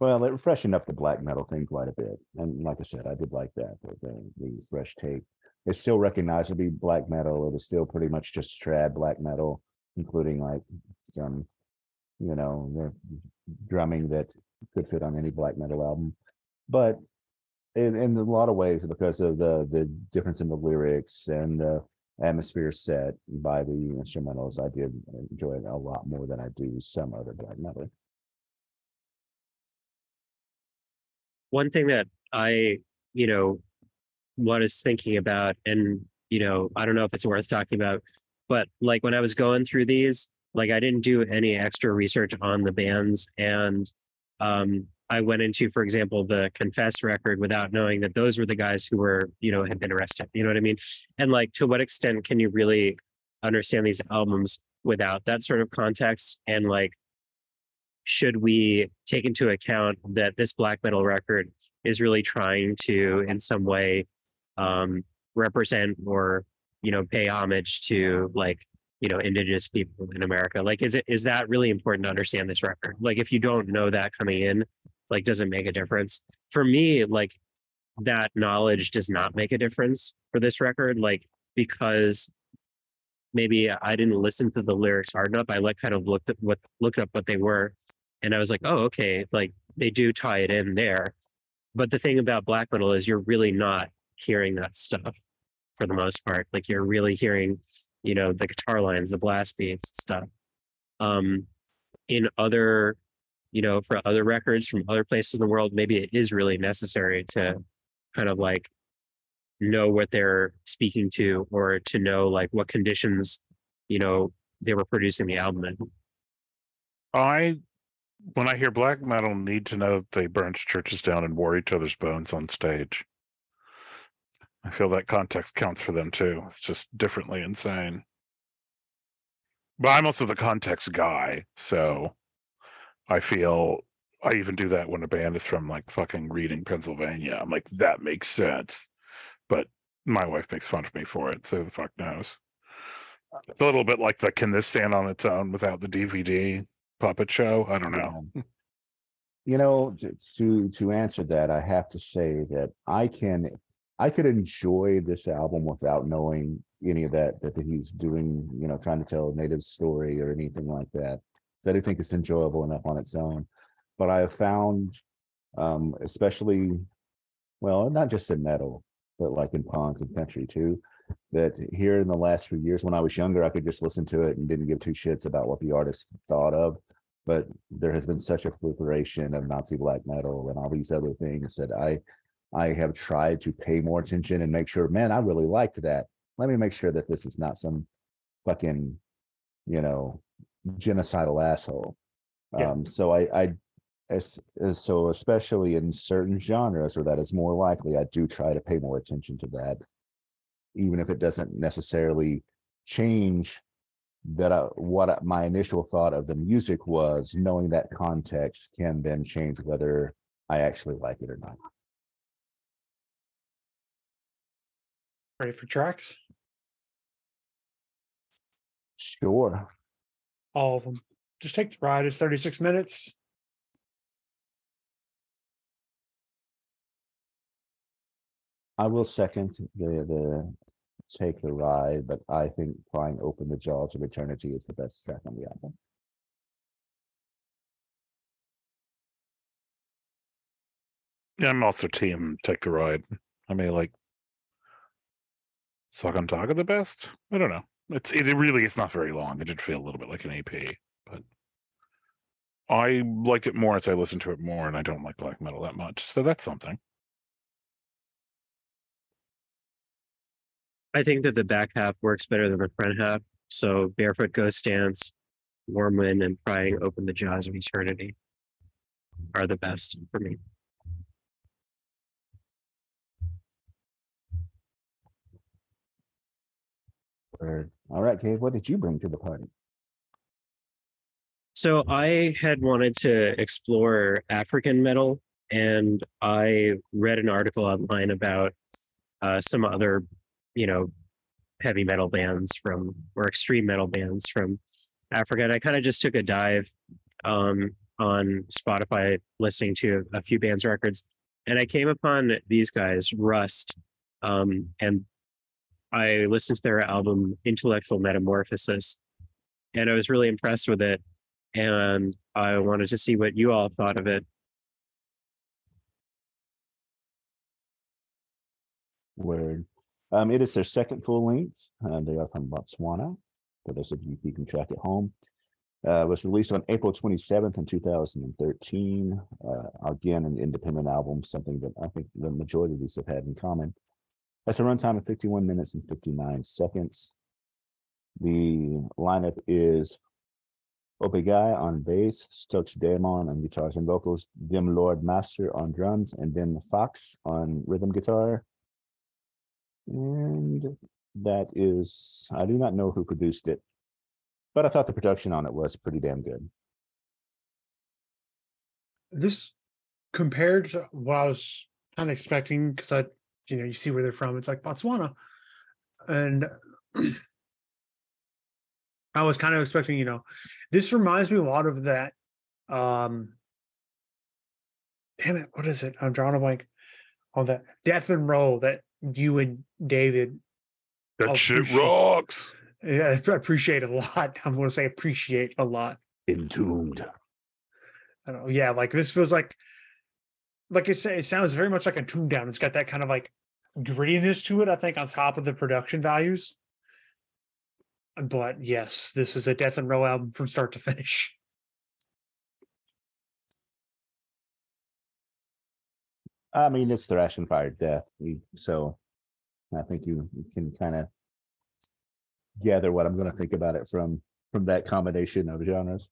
Well, it freshened up the black metal thing quite a bit. And like I said, I did like that, the, the, the fresh take. It's still recognized to be black metal. It is still pretty much just trad black metal, including like some, you know, the drumming that could fit on any black metal album. But in, in a lot of ways, because of the, the difference in the lyrics and the atmosphere set by the instrumentals, I did enjoy it a lot more than I do some other black metal. One thing that I, you know, was thinking about, and you know, I don't know if it's worth talking about, but like when I was going through these, like I didn't do any extra research on the bands, and um, I went into, for example, the Confess record without knowing that those were the guys who were, you know, had been arrested. You know what I mean? And like, to what extent can you really understand these albums without that sort of context? And like, should we take into account that this black metal record is really trying to in some way um, represent or you know pay homage to like you know indigenous people in america? Like is it is that really important to understand this record? Like if you don't know that coming in like does it make a difference? For me like that knowledge does not make a difference for this record like because maybe i didn't listen to the lyrics hard enough. I like kind of looked at what looked up what they were and I was like, oh, okay, like they do tie it in there. But the thing about black metal is you're really not hearing that stuff for the most part. Like you're really hearing, you know, the guitar lines, the blast beats, stuff. Um, in other, you know, for other records from other places in the world, maybe it is really necessary to kind of like know what they're speaking to or to know like what conditions, you know, they were producing the album in. I when I hear black metal, need to know they burned churches down and wore each other's bones on stage. I feel that context counts for them too. It's just differently insane. But I'm also the context guy, so I feel I even do that when a band is from like fucking Reading, Pennsylvania. I'm like, that makes sense. But my wife makes fun of me for it, so the fuck knows. It's a little bit like the can this stand on its own without the DVD puppet show? I don't know. You know, to to answer that, I have to say that I can I could enjoy this album without knowing any of that that he's doing, you know, trying to tell a native story or anything like that. So I do think it's enjoyable enough on its own. But I have found, um, especially, well, not just in metal, but like in punk and country too, that here in the last few years, when I was younger, I could just listen to it and didn't give two shits about what the artist thought of but there has been such a proliferation of Nazi black metal and all these other things that I I have tried to pay more attention and make sure, man, I really liked that. Let me make sure that this is not some fucking, you know, genocidal asshole. Yeah. Um, so I, I, as, as- so especially in certain genres where that is more likely, I do try to pay more attention to that, even if it doesn't necessarily change that I, what uh, my initial thought of the music was, knowing that context can then change whether I actually like it or not. Ready for tracks? Sure. All of them. Just take the ride. It's 36 minutes. I will second the the take the ride, but I think prying open the jaws of eternity is the best track on the album. Yeah, I'm also team take the ride. I may like Sacandaga the best. I don't know. It's it, really is not very long. It did feel a little bit like an EP, but I liked it more as I listened to it more, and I don't like black metal that much. So that's something. I think that the back half works better than the front half. So barefoot ghost dance, warm wind, and prying open the jaws of eternity are the best for me. All right, Gabe, what did you bring to the party? So I had wanted to explore African metal, and I read an article online about uh, some other, you know, heavy metal bands from or extreme metal bands from Africa. And I kind of just took a dive um, on Spotify, listening to a few bands' records, and I came upon these guys, Wrust, um, and I listened to their album Intellectual Metamorphosis, and I was really impressed with it and I wanted to see what you all thought of it. Word. Um, it is their second full length, and they are from Botswana. For those of you keeping track at home, uh, was released on April 27th in 2013. Uh, again, an independent album, something that I think the majority of these have had in common. That's a runtime of 51 minutes and 59 seconds. The lineup is Obegai on bass, Stux Daemon on guitars and vocals, Dim Lord Master on drums, and Ben Fox on rhythm guitar. And that is, I do not know who produced it, but I thought the production on it was pretty damn good. This compared to what I was kind of expecting, because I, you know, you see where they're from. It's like Botswana, and I was kind of expecting, you know, this reminds me a lot of that. Um, damn it, what is it? I'm drawing a blank on that Death and Roll that you and David. That shit rocks. Yeah, I appreciate a lot. I'm going to say appreciate a lot. Entombed. I don't know. Yeah, like this feels like, like I say, it sounds very much like a tune down. It's got that kind of like grittiness to it. I think on top of the production values. But yes, this is a Death and Roll album from start to finish. I mean, it's thrash and fire death. you- So I think you, you can kind of gather what I'm going to think about it from from that combination of genres.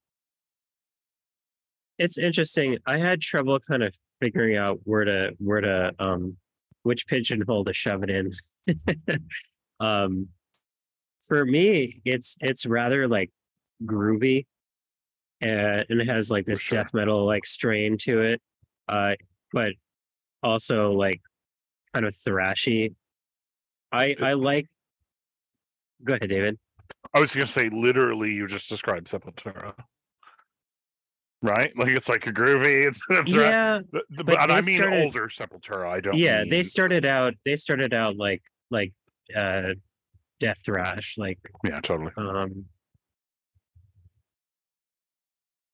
It's interesting. I had trouble kind of figuring out where to where to um which pigeonhole to shove it in. um for me, it's it's rather like groovy. Uh, and it has like this sure. death metal like strain to it. Uh but also like kind of thrashy. I I like go ahead, David. I was gonna say literally you just described Sepultura. Right? Like it's like a groovy, it's Yeah, the- but but I mean started- older Sepultura. I don't yeah they mean- started out they started out like like uh death thrash like Yeah, totally. um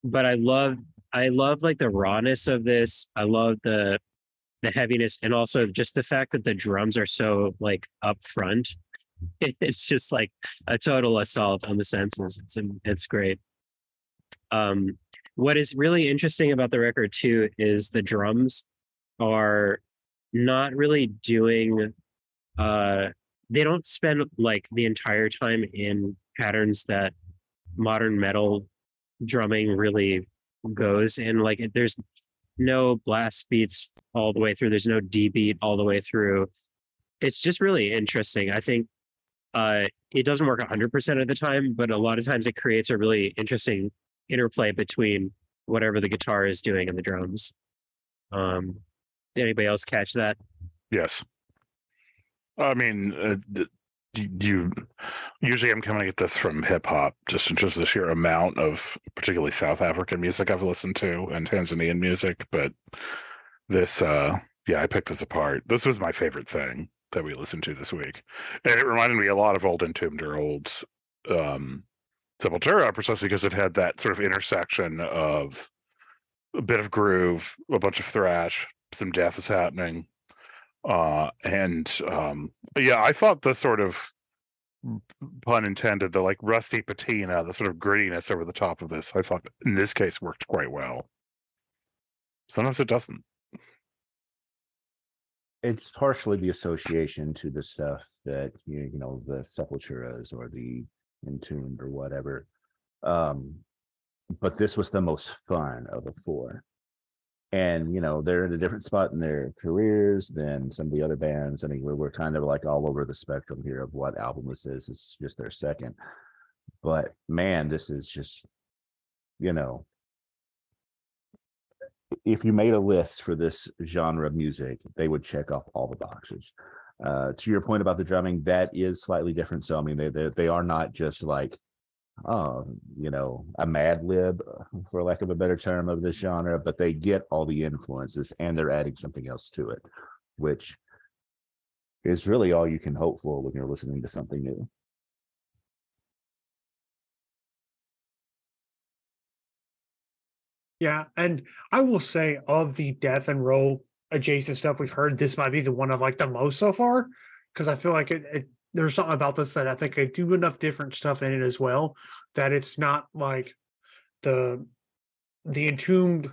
but i love i love like the rawness of this i love the the heaviness and also just the fact that the drums are so like up front it's just like a total assault on the senses. It's it's great. Um what is really interesting about the record too is the drums are not really doing uh they don't spend like the entire time in patterns that modern metal drumming really goes in. Like there's no blast beats all the way through. There's no d beat all the way through. It's just really interesting. I think uh it doesn't work 100% of the time but a lot of times it creates a really interesting interplay between whatever the guitar is doing and the drums. Um did anybody else catch that? Yes. I mean, uh, you, usually I'm coming at this from hip hop, just in terms of the sheer amount of particularly South African music I've listened to and Tanzanian music. But this, uh, yeah, I picked this apart. This was my favorite thing that we listened to this week, and it reminded me a lot of old Entombed or old um, Sepultura, precisely because it had that sort of intersection of a bit of groove, a bunch of thrash, some death is happening uh and um yeah i thought the sort of pun intended the like rusty patina the sort of grittiness over the top of this i thought in this case worked quite well sometimes it doesn't It's partially the association to the stuff that you, you know the sepulturas or the entombed or whatever. Um, but this was the most fun of the four. And you know they're in a different spot in their careers than some of the other bands. I mean, we're, we're kind of like all over the spectrum here of what album this is. It's just their second, but man, this is just, you know, if you made a list for this genre of music, they would check off all the boxes. Uh, to your point about the drumming, that is slightly different. So I mean, they they, they are not just like, oh, you know, a Mad Lib, uh, for lack of a better term, of this genre, but they get all the influences and they're adding something else to it, which is really all you can hope for when you're listening to something new. Yeah, and I will say of the death and roll adjacent stuff we've heard, this might be the one I like the most so far. because I feel like it, it. There's something about this that I think I do enough different stuff in it as well that it's not like the the entombed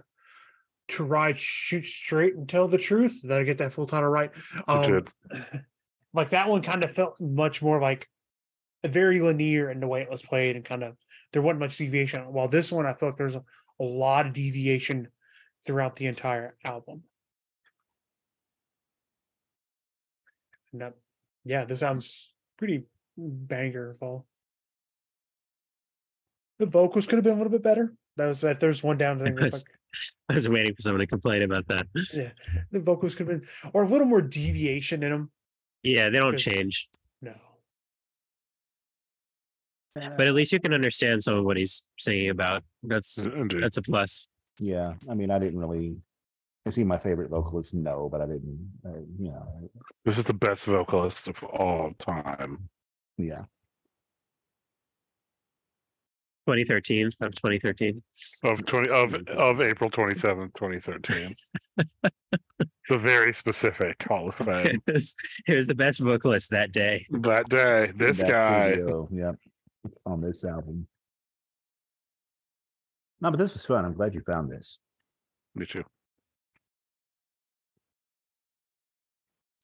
to ride shoot straight and tell the truth. Did I get that full title right? Um, did. Like that one kind of felt much more like very linear in the way it was played and kind of there wasn't much deviation. While this one I felt there's a, a lot of deviation throughout the entire album. And that, yeah, this sounds pretty bangerful. The vocals could have been a little bit better. That was that. There's one down thing. Yes. I was waiting for someone to complain about that. Yeah, the vocals could have been, or a little more deviation in them. Yeah, they don't change, No, but at least you can understand some of what he's singing about. That's Indeed. that's a plus. Yeah, I mean, I didn't really. Is he my favorite vocalist? No, but I didn't. Uh, you know, This is the best vocalist of all time. yeah. 2013 of 2013. Of twenty of of April twenty seventh, twenty thirteen. the very specific Hall of Fame. Here's here's the best vocalist that day. that day, this That guy. studio, Yep, on this album. No, but this was fun. I'm glad you found this. Me too.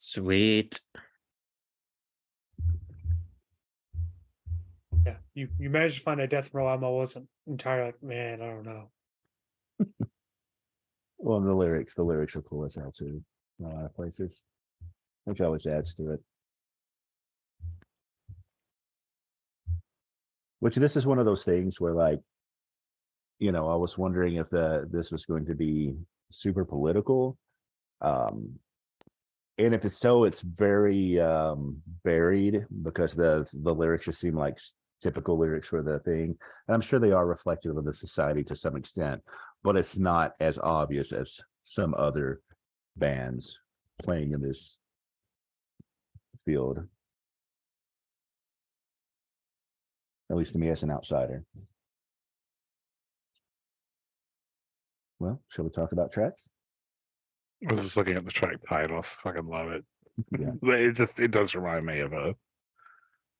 Sweet. yeah, you you managed to find a death row album. I wasn't entirely like, man, I don't know. Well, and the lyrics, the lyrics are cool as hell too. In a lot of places, which always adds to it. Which this is one of those things where, like, you know, I was wondering if the this was going to be super political, um, and if it's so, it's very um because the the lyrics just seem like typical lyrics for the thing, and I'm sure they are reflective of the society to some extent but it's not as obvious as some other bands playing in this field. At least to me as an outsider. Well, shall we talk about tracks? I was just looking at the track titles. Fucking love it. Yeah. It just it does remind me of a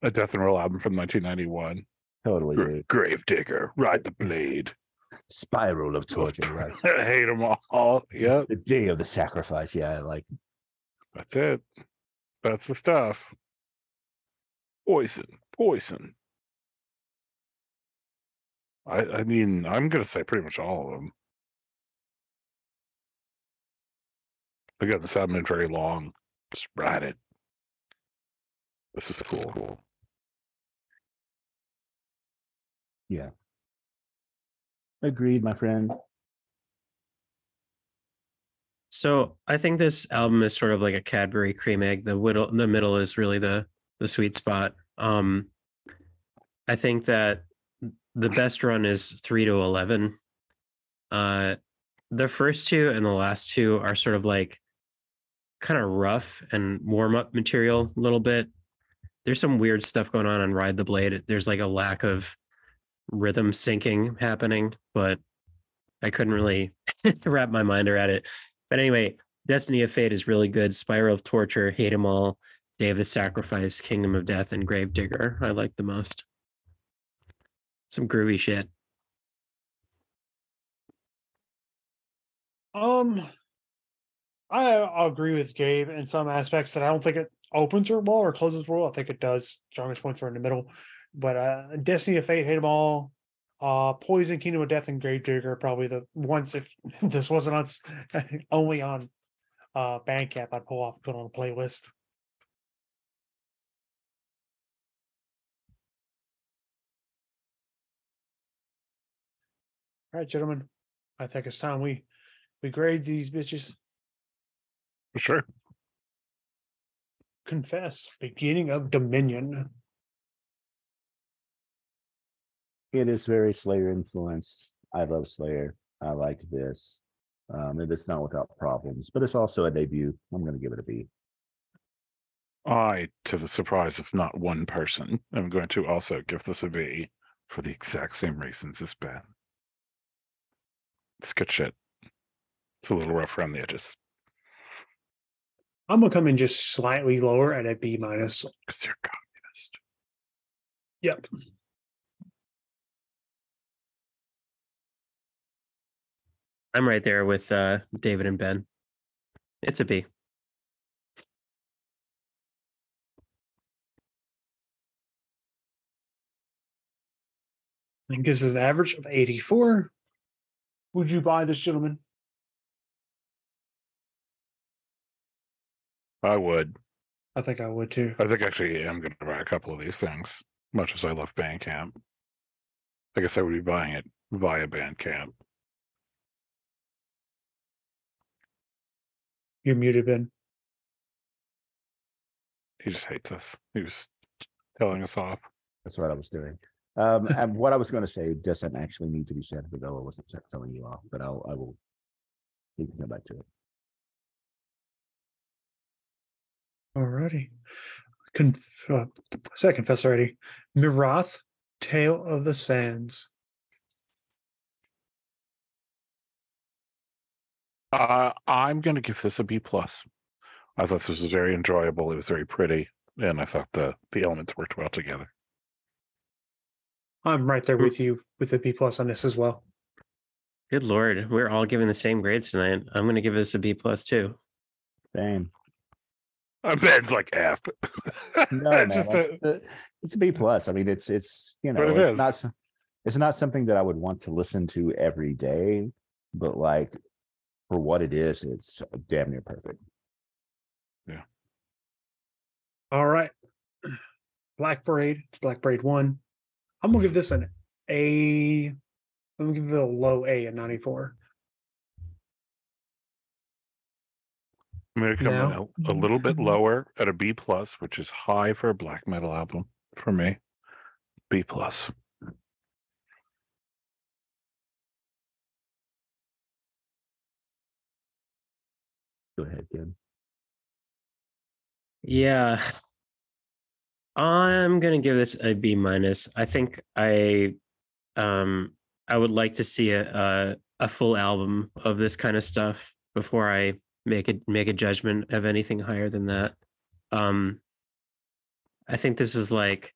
a death and roll album from 1991. Totally, Gra- dude. Gravedigger, Ride the Blade. Spiral of torture, right? Hate them all. Yep, The day of the sacrifice. Yeah, like that's it. That's the stuff. Poison, poison. I I mean, I'm gonna say pretty much all of them. Again, this album is very long. Just ride it. This is cool. cool. yeah. Agreed, my friend. So I think this album is sort of like a Cadbury cream egg. The middle, the middle is really the the sweet spot. Um, I think that the best run is three to eleven. Uh, the first two and the last two are sort of like kind of rough and warm up material a little bit. There's some weird stuff going on on Ride the Blade. There's like a lack of rhythm syncing happening, but I couldn't really wrap my mind around it. But anyway, Destiny of Fate is really good. Spiral of Torture, Hate 'em All, Day of the Sacrifice, Kingdom of Death, and Gravedigger. I like the most. Some groovy shit. Um, I agree with Gabe in some aspects that I don't think it opens her well or closes well. I think it does. Strongest points are in the middle, but uh, Destiny of Fate, Hate 'em All, uh, Poison, Kingdom of Death, and Gravedigger are probably the ones. If this wasn't on only on uh Bandcamp, I'd pull off put on a playlist. All right, gentlemen, I think it's time we we grade these bitches. For sure. Confess, beginning of Dominion. It is very Slayer influenced. I love Slayer. I like this. Um, and it's not without problems, but it's also a debut. I'm going to give it a B. I, to the surprise of not one person, am going to also give this a B for the exact same reasons as Ben. It's good shit. It's a little rough around the edges. I'm gonna come in just slightly lower at a B minus. Because you're communist. Yep. I'm right there with uh, David and Ben. It's a B. And gives us an average of 84. Would you buy this, gentleman? I would. I think I would too. I think actually I'm going to buy a couple of these things, much as I love Bandcamp. I guess I would be buying it via Bandcamp. You're muted, Ben. He just hates us. He was telling us off. That's what I was doing. Um, and what I was gonna say doesn't actually need to be said, but though I wasn't telling you off, but I'll, I will. We can come back to it. Alrighty. Conf- uh, said confess already. Myrath, Tale of the Sands. Uh, I'm going to give this a B plus. I thought this was very enjoyable. It was very pretty, and I thought the the elements worked well together. I'm right there Hmm. with you with a B plus on this as well. Good lord, we're all giving the same grades tonight. I'm gonna give this a B plus too. Same. Uh, Ben's like F. No, It's man, just like, a- it's a B plus. I mean, it's, it's, you know, it it's is. not, it's not something that I would want to listen to every day, but like, for what it is, it's damn near perfect. Yeah. All right. Black Parade, It's Black Parade one. I'm gonna give this an A. I'm gonna give it a low A at 94. I'm going to come in a, a little bit lower at a B plus, which is high for a black metal album for me. B plus. Go ahead, kid. Yeah. I'm gonna give this a B minus. I think I um I would like to see a, a a full album of this kind of stuff before I make a make a judgment of anything higher than that. Um I think this is like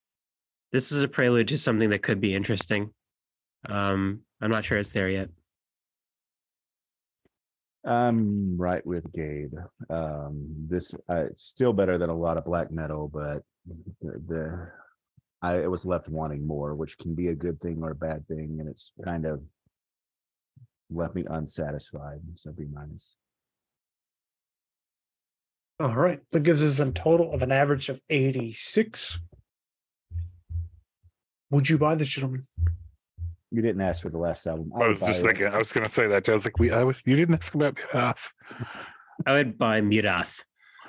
this is a prelude to something that could be interesting. Um I'm not sure it's there yet. I'm right with Gabe. Um, this, uh, still better than a lot of black metal, but the, the I was left wanting more, which can be a good thing or a bad thing, and it's kind of left me unsatisfied. So B minus. All right. That gives us a total of an average of 86. Would you buy this, gentleman? You didn't ask for the last album. I would was buy just it. thinking, I was going to say that. I was like, we, I was, you didn't ask about Myrath. I would buy Myrath.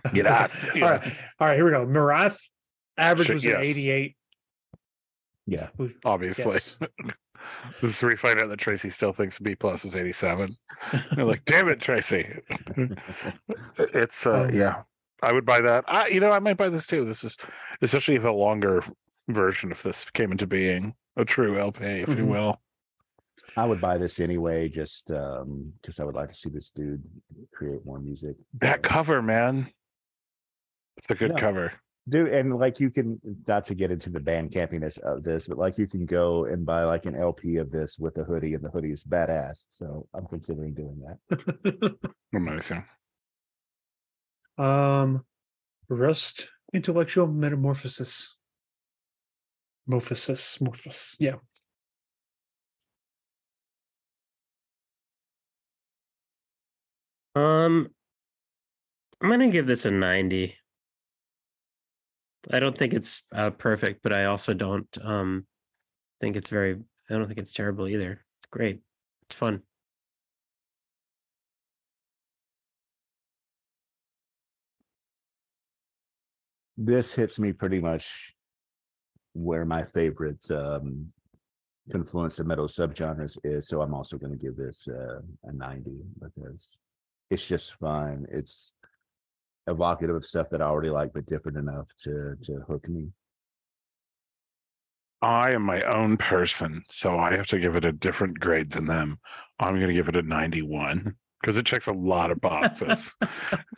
Myrath. All right. All right. Here we go. Myrath, average Shit, was an 88. Yeah, We- Obviously. Yes. this is where we find out that Tracy still thinks B plus is 87. They're like, damn it, Tracy. it's, uh, Um, yeah. I would buy that. I, you know, I might buy this too. This is, especially if a longer version of this came into being, a true LP, if you Mhm. will. I would buy this anyway, just um, because I would like to see this dude create more music. That cover, man. It's a good Yeah. cover. Dude, and like you can not to get into the band campiness of this, but like you can go and buy like an LP of this with a hoodie, and the hoodie is badass. So I'm considering doing that. Amazing. um, Wrust, Intellectual Metamorphosis. Morphosis, morphos. Yeah. Um, I'm gonna give this a 90. I don't think it's uh, perfect, but I also don't um think it's very. I don't think it's terrible either. It's great. It's fun. This hits me pretty much where my favorite um, confluence of metal subgenres is. So I'm also going to give this uh, a 90 because it's just fun. It's evocative of stuff that I already like, but different enough to to hook me. I am my own person, so I have to give it a different grade than them. I'm going to give it a 91 because it checks a lot of boxes.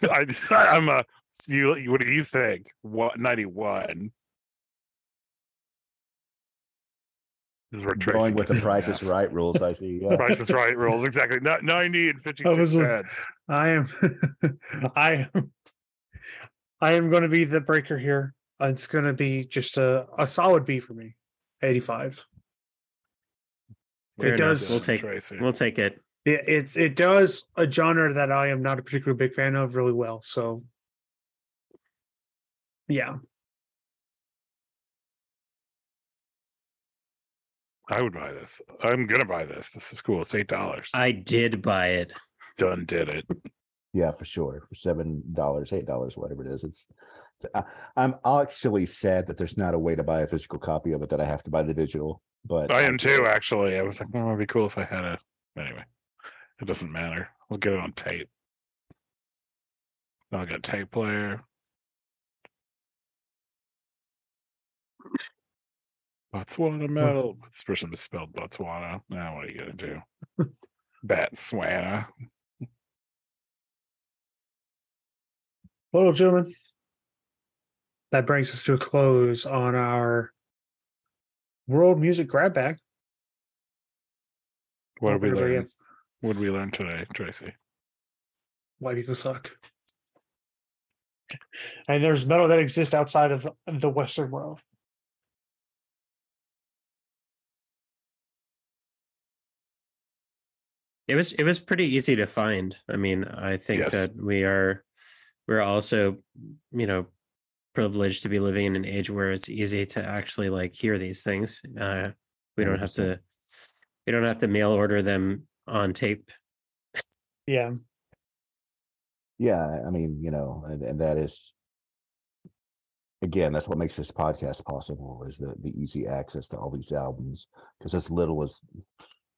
I, I'm a. You, what do you think? What ninety one? This is where Tracy Going with the Price is Right rules, I see. Yeah. Price is Right rules exactly. Not ninety and fifty I six was, cents. I am, I am, I am going to be the breaker here. It's going to be just a, a solid B for me. 85. Fair it enough. does- We'll take Tracy. we'll take it. It, it's it does a genre that I am not a particularly big fan of really well. So, yeah, I would buy this. I'm gonna buy this. This is cool. It's eight dollars. I did buy it. Done did it. Yeah, for sure. For seven dollars, eight dollars, whatever it is. It's, I, I'm actually sad that there's not a way to buy a physical copy of it that I have to buy the digital. But I am too, actually. I was like, oh, it'd be cool if I had a. Anyway, it doesn't matter. We'll get it on tape. I'll get a tape player. Botswana hmm. metal. This person misspelled Botswana. Now what are you gonna do? Batswana. Well, gentlemen, that brings us to a close on our world music grab bag. What did we learn? have- What did we learn today, Tracy? Why people suck. And there's metal that exists outside of the Western world. It was it was pretty easy to find. I mean, I think Yes. that we are we're also, you know, privileged to be living in an age where it's easy to actually like hear these things. Uh we don't have to we don't have to mail order them on tape. Yeah. Yeah, I mean, you know, and, and that is again, that's what makes this podcast possible is the the easy access to all these albums. Because as little as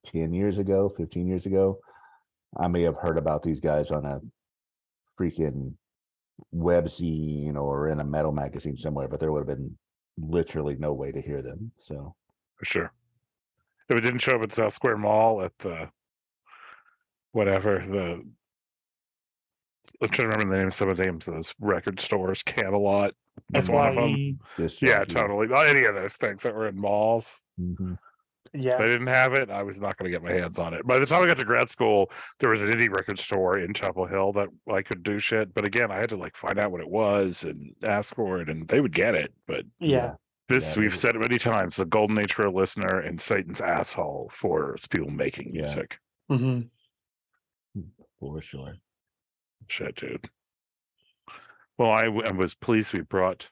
ten years ago, fifteen years ago, I may have heard about these guys on a freaking webzine or in a metal magazine somewhere, but there would have been literally no way to hear them. So For sure. If it didn't show up at South Square Mall at the whatever the I'm trying to remember the name of some of the names of those record stores. Camelot That's one of them. just Yeah, totally. Not any of those things that were in malls. mhm. Yeah. If I didn't have it, I was not going to get my hands on it. By the time I got to grad school, there was an indie record store in Chapel Hill that I could do shit. But again, I had to like find out what it was and ask for it, and they would get it. But Yeah. this, Yeah, we've they- said it many times: the golden age for a listener and Satan's asshole for people making Yeah. music. hmm for sure. Shit, dude. Well, I, w- I was pleased we brought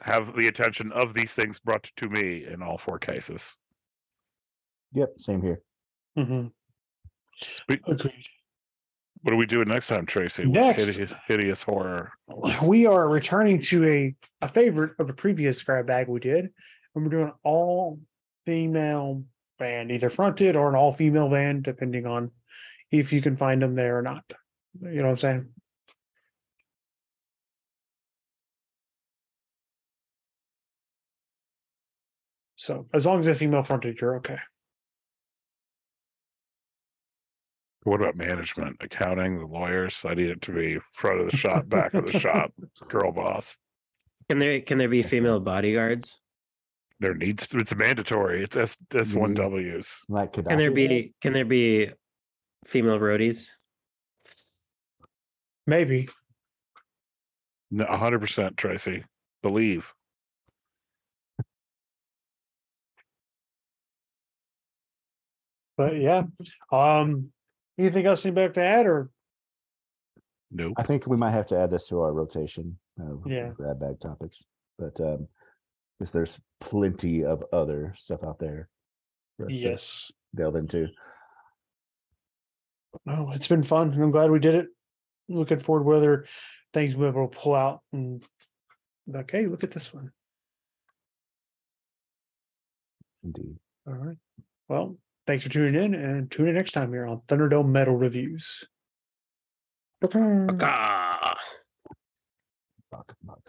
have the attention of these things brought to me in all four cases. Yep, same here. hmm Spe- Agreed. What are we doing next time, Tracy? with Next. hideous, hideous horror. We are returning to a, a favorite of a previous grab bag we did, and we're doing all female band, either fronted or an all female band, depending on if you can find them there or not. You know what I'm saying? So as long as they're female fronted, you're okay. What about management, accounting, the lawyers? I need it to be front of the shop, back of the shop, girl boss. Can there can there be female bodyguards? There needs to. it's mandatory. It's S S one Ws. Like Can there be can there be female roadies? Maybe. No, hundred percent, Tracy. Believe. But yeah. Um anything else anybody to add or Nope. I think we might have to add this to our rotation of Yeah. grab bag topics. But um because there's plenty of other stuff out there. for us to yes. Delve into. Oh, it's been fun. I'm glad we did it. Looking forward to other things we'll be able to pull out and like, hey, look at this one. Indeed. All right. Well, thanks for tuning in and tune in next time here on Thunderdome Metal Reviews. Fuck, fuck.